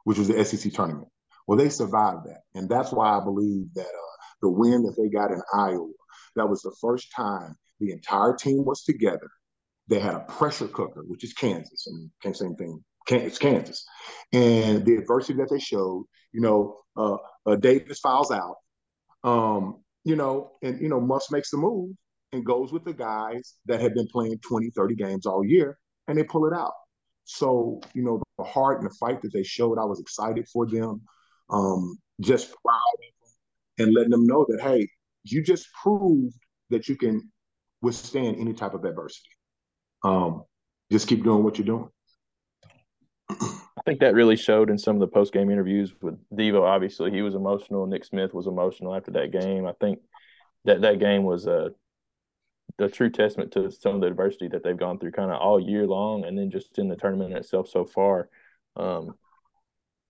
which was the SEC tournament? Well, they survived that, and that's why I believe that uh, the win that they got in Iowa that was the first time the entire team was together. They had a pressure cooker, which is Kansas. I mean, can't say anything. It's Kansas, and the adversity that they showed. You know, uh, uh, Davis fouls out. Um, you know, and you know, Muss makes the move and goes with the guys that have been playing 20, 30 games all year, and they pull it out. So, you know, the heart and the fight that they showed, I was excited for them. Um, just proud and letting them know that, hey, you just proved that you can withstand any type of adversity. Um, just keep doing what you're doing. I think that really showed in some of the post game interviews with Devo. Obviously, he was emotional. Nick Smith was emotional after that game. I think that that game was a a true testament to some of the adversity that they've gone through kind of all year long, and then just in the tournament itself so far. Um,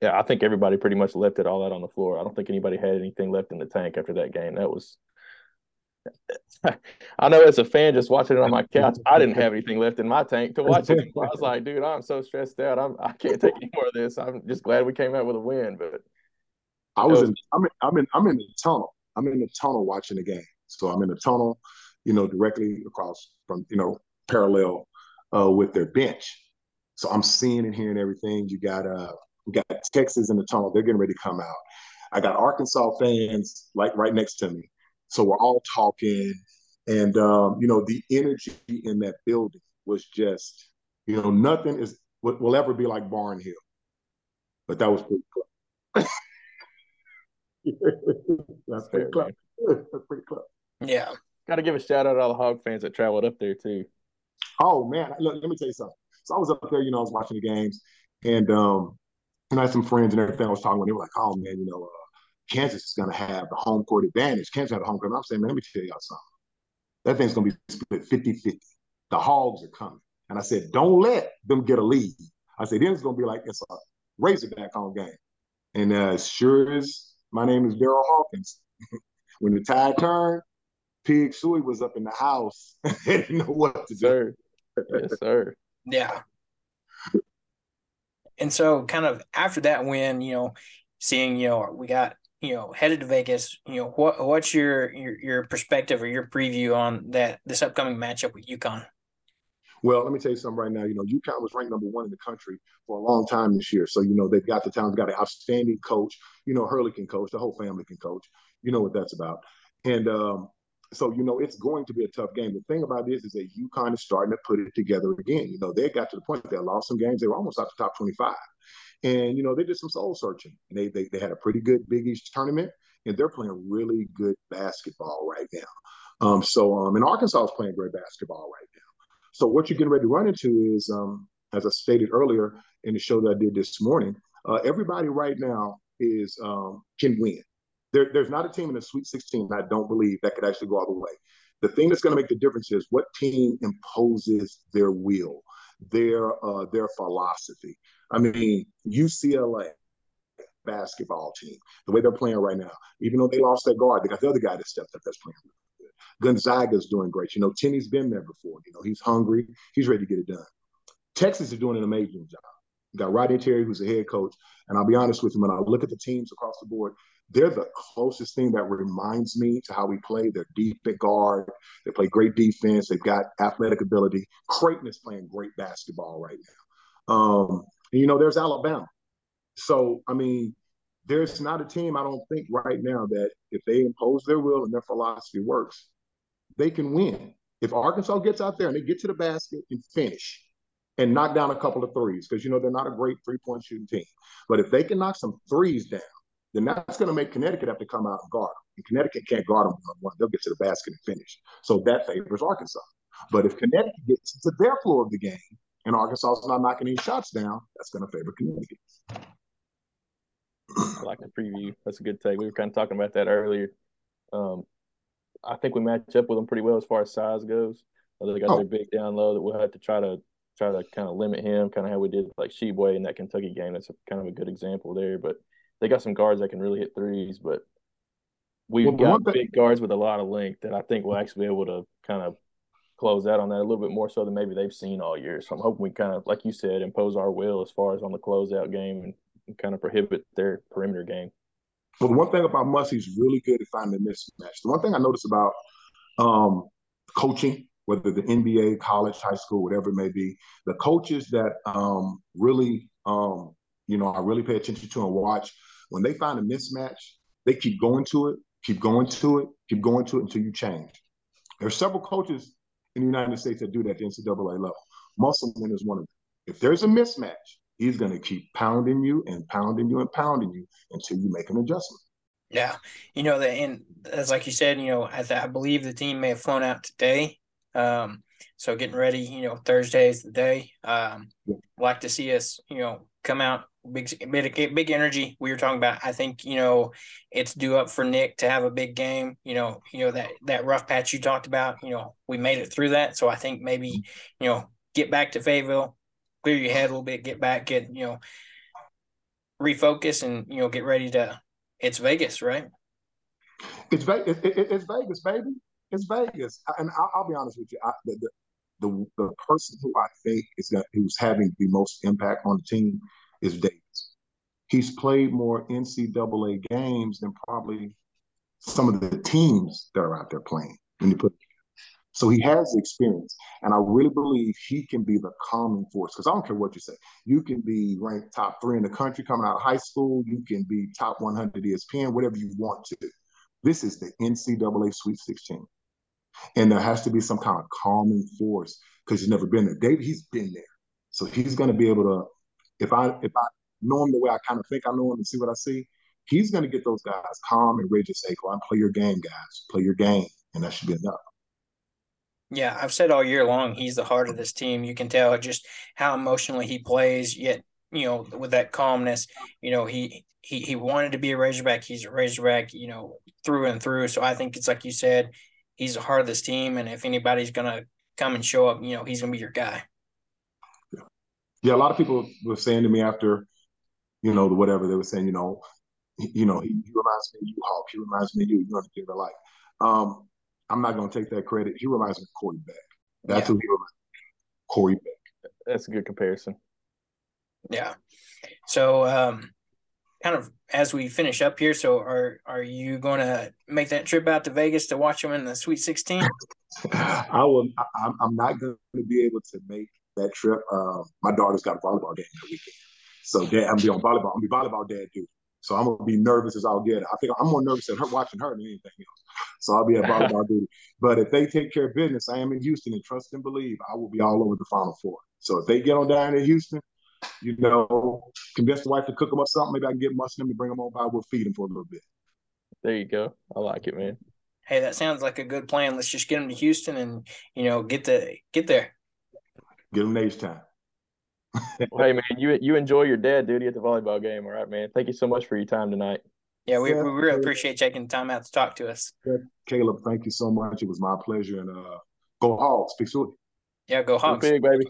yeah, I think everybody pretty much left it all out on the floor. I don't think anybody had anything left in the tank after that game. That was I know as a fan just watching it on my couch, I didn't have anything left in my tank to watch it. I was like, dude, I'm so stressed out. I'm I can't take any more of this. I'm just glad we came out with a win. But I was, was in I'm in I'm in I'm in the tunnel. I'm in the tunnel watching the game. So I'm in the tunnel, you know, directly across from, you know, parallel uh, with their bench. So I'm seeing and hearing everything. You got uh you got Texas in the tunnel, they're getting ready to come out. I got Arkansas fans like right next to me. So we're all talking, and um, you know the energy in that building was just, you know, nothing is will ever be like Barnhill, but that was pretty close. That's pretty close. That's pretty close. Yeah. Got to give a shout out to all the Hog fans that traveled up there too. Oh man, look, let me tell you something. So I was up there, you know, I was watching the games, and um, and I had some friends and everything. I was talking with. They were like, "Oh man, you know, uh, Kansas is going to have the home court advantage. Kansas had the home court. I'm saying, man, let me tell y'all something. That thing's going to be split 50 50. The Hogs are coming. And I said, don't let them get a lead. I said, then it's going to be like it's a Razorback home game. And uh, sure as my name is Darrell Hawkins, when the tide turned, Pig Sooie was up in the house. didn't know what to do. Yes, sir. Yeah. And so, kind of after that win, you know, seeing you know we got you know headed to Vegas. You know, what what's your your your perspective or your preview on that this upcoming matchup with UConn? Well, let me tell you something right now. You know, UConn was ranked number one in the country for a long time this year. So, you know, they've got the talent, got an outstanding coach. You know, Hurley can coach, the whole family can coach. You know what that's about. And um, so, you know, it's going to be a tough game. The thing about this is that UConn is starting to put it together again. You know, they got to the point they lost some games. They were almost out the top 25. And, you know, they did some soul searching. And they, they, they had a pretty good Big East tournament, and they're playing really good basketball right now. Um, so, um, and Arkansas is playing great basketball right now. So what you're getting ready to run into is, um, as I stated earlier in the show that I did this morning, uh, everybody right now is um, can win. There, there's not a team in the Sweet 16 I don't believe that could actually go all the way. The thing that's going to make the difference is what team imposes their will, their uh, their philosophy. I mean, UCLA basketball team, the way they're playing right now, even though they lost their guard, they got the other guy that stepped up that's playing really good. Gonzaga's doing great. You know, Timme's been there before. You know, he's hungry. He's ready to get it done. Texas is doing an amazing job. You got Rodney Terry, who's the head coach. And I'll be honest with you, when I look at the teams across the board, they're the closest thing that reminds me to how we play. They're deep at guard. They play great defense. They've got athletic ability. Creighton is playing great basketball right now. Um, and, you know, there's Alabama. So, I mean, there's not a team I don't think right now that if they impose their will and their philosophy works, they can win. If Arkansas gets out there and they get to the basket and finish and knock down a couple of threes, because you know they're not a great three-point shooting team. But if they can knock some threes down, then that's going to make Connecticut have to come out and guard them. And Connecticut can't guard them one one. They'll get to the basket and finish. So that favors Arkansas. But if Connecticut gets to their floor of the game and Arkansas is not knocking any shots down, that's going to favor Connecticut. I like the preview. That's a good take. We were kind of talking about that earlier. Um, I think we match up with them pretty well as far as size goes. They got oh. their big down low that we'll have to try to try to kind of limit him, kind of how we did like Tshiebwe in that Kentucky game. That's a, kind of a good example there. But they got some guards that can really hit threes. But we've well, got big guards with a lot of length that I think we'll actually be able to kind of close out on that a little bit more so than maybe they've seen all year. So I'm hoping we kind of, like you said, impose our will as far as on the closeout game and, and kind of prohibit their perimeter game. Well, the one thing about Muss, he's really good at finding the mismatch. The one thing I noticed about um, coaching, whether the NBA, college, high school, whatever it may be, the coaches that um, really, um, you know, I really pay attention to and watch, when they find a mismatch, they keep going to it, keep going to it, keep going to it until you change. There are several coaches in the United States that do that at the NCAA level. Musselman is one of them. If there's a mismatch, he's going to keep pounding you and pounding you and pounding you until you make an adjustment. Yeah, you know, that, and as like you said, you know, I, I believe the team may have flown out today. Um, so getting ready, you know, Thursday is the day. Um, yeah. like to see us, you know, come out big, big, big energy. We were talking about. I think you know it's due up for Nick to have a big game. You know, you know that that rough patch you talked about. You know, we made it through that. So I think maybe you know get back to Fayetteville, clear your head a little bit, get back, get you know, refocus, and you know, get ready to. It's Vegas, right? It's Vegas. It, it, it's Vegas, baby. It's Vegas. And I'll, be honest with you. I, the, the, the person who I think is that who's having the most impact on the team is Davis. He's played more NCAA games than probably some of the teams that are out there playing when you put so he has experience, and I really believe he can be the calming force. Because I don't care what you say, you can be ranked top three in the country coming out of high school. You can be top 100 ESPN, whatever you want to. This is the NCAA Sweet 16, and there has to be some kind of calming force because he's never been there. David, he's been there, so he's going to be able to. If I if I know him the way I kind of think I know him and see what I see, he's going to get those guys calm and ready to say, "Go on, play your game, guys. Play your game," and that should be enough. Yeah, I've said all year long he's the heart of this team. You can tell just how emotionally he plays, yet you know with that calmness. You know he he he wanted to be a Razorback. He's a Razorback, you know, through and through. So I think it's like you said, he's the heart of this team, and if anybody's gonna come and show up, you know, he's gonna be your guy. Yeah, yeah. A lot of people were saying to me after you know, the whatever they were saying, you know, you know, he, he reminds me of you, Hawk. He reminds me of you. You understand the like. Um, I'm not going to take that credit. He reminds me of Corey Beck. That's yeah. who he reminds me of, Corey Beck. That's a good comparison. Yeah. So, um, kind of as we finish up here, so are are you going to make that trip out to Vegas to watch them in the Sweet 16? I will. I, I'm not going to be able to make that trip. Uh, my daughter's got a volleyball game that weekend, so dad, I'm be on volleyball. I'm be volleyball dad duty. So I'm gonna be nervous as I'll get. I think I'm more nervous at her watching her than anything else. So I'll be at volleyball duty. But if they take care of business, I am in Houston, and trust and believe, I will be all over the Final Four. So if they get on down in Houston, you know, convince the wife to cook them up something. Maybe I can get Muslim and bring them on by. We'll feed them for a little bit. There you go. I like it, man. Hey, that sounds like a good plan. Let's just get them to Houston and you know get the get there. Get them H time. well, hey man, you you enjoy your dad duty at the volleyball game. All right, man. Thank you so much for your time tonight. Yeah, we, yeah, we really appreciate taking the time out to talk to us. Caleb, thank you so much. It was my pleasure. And uh, go Hawks. Speak soon. Yeah, go Hawks. Go big, baby.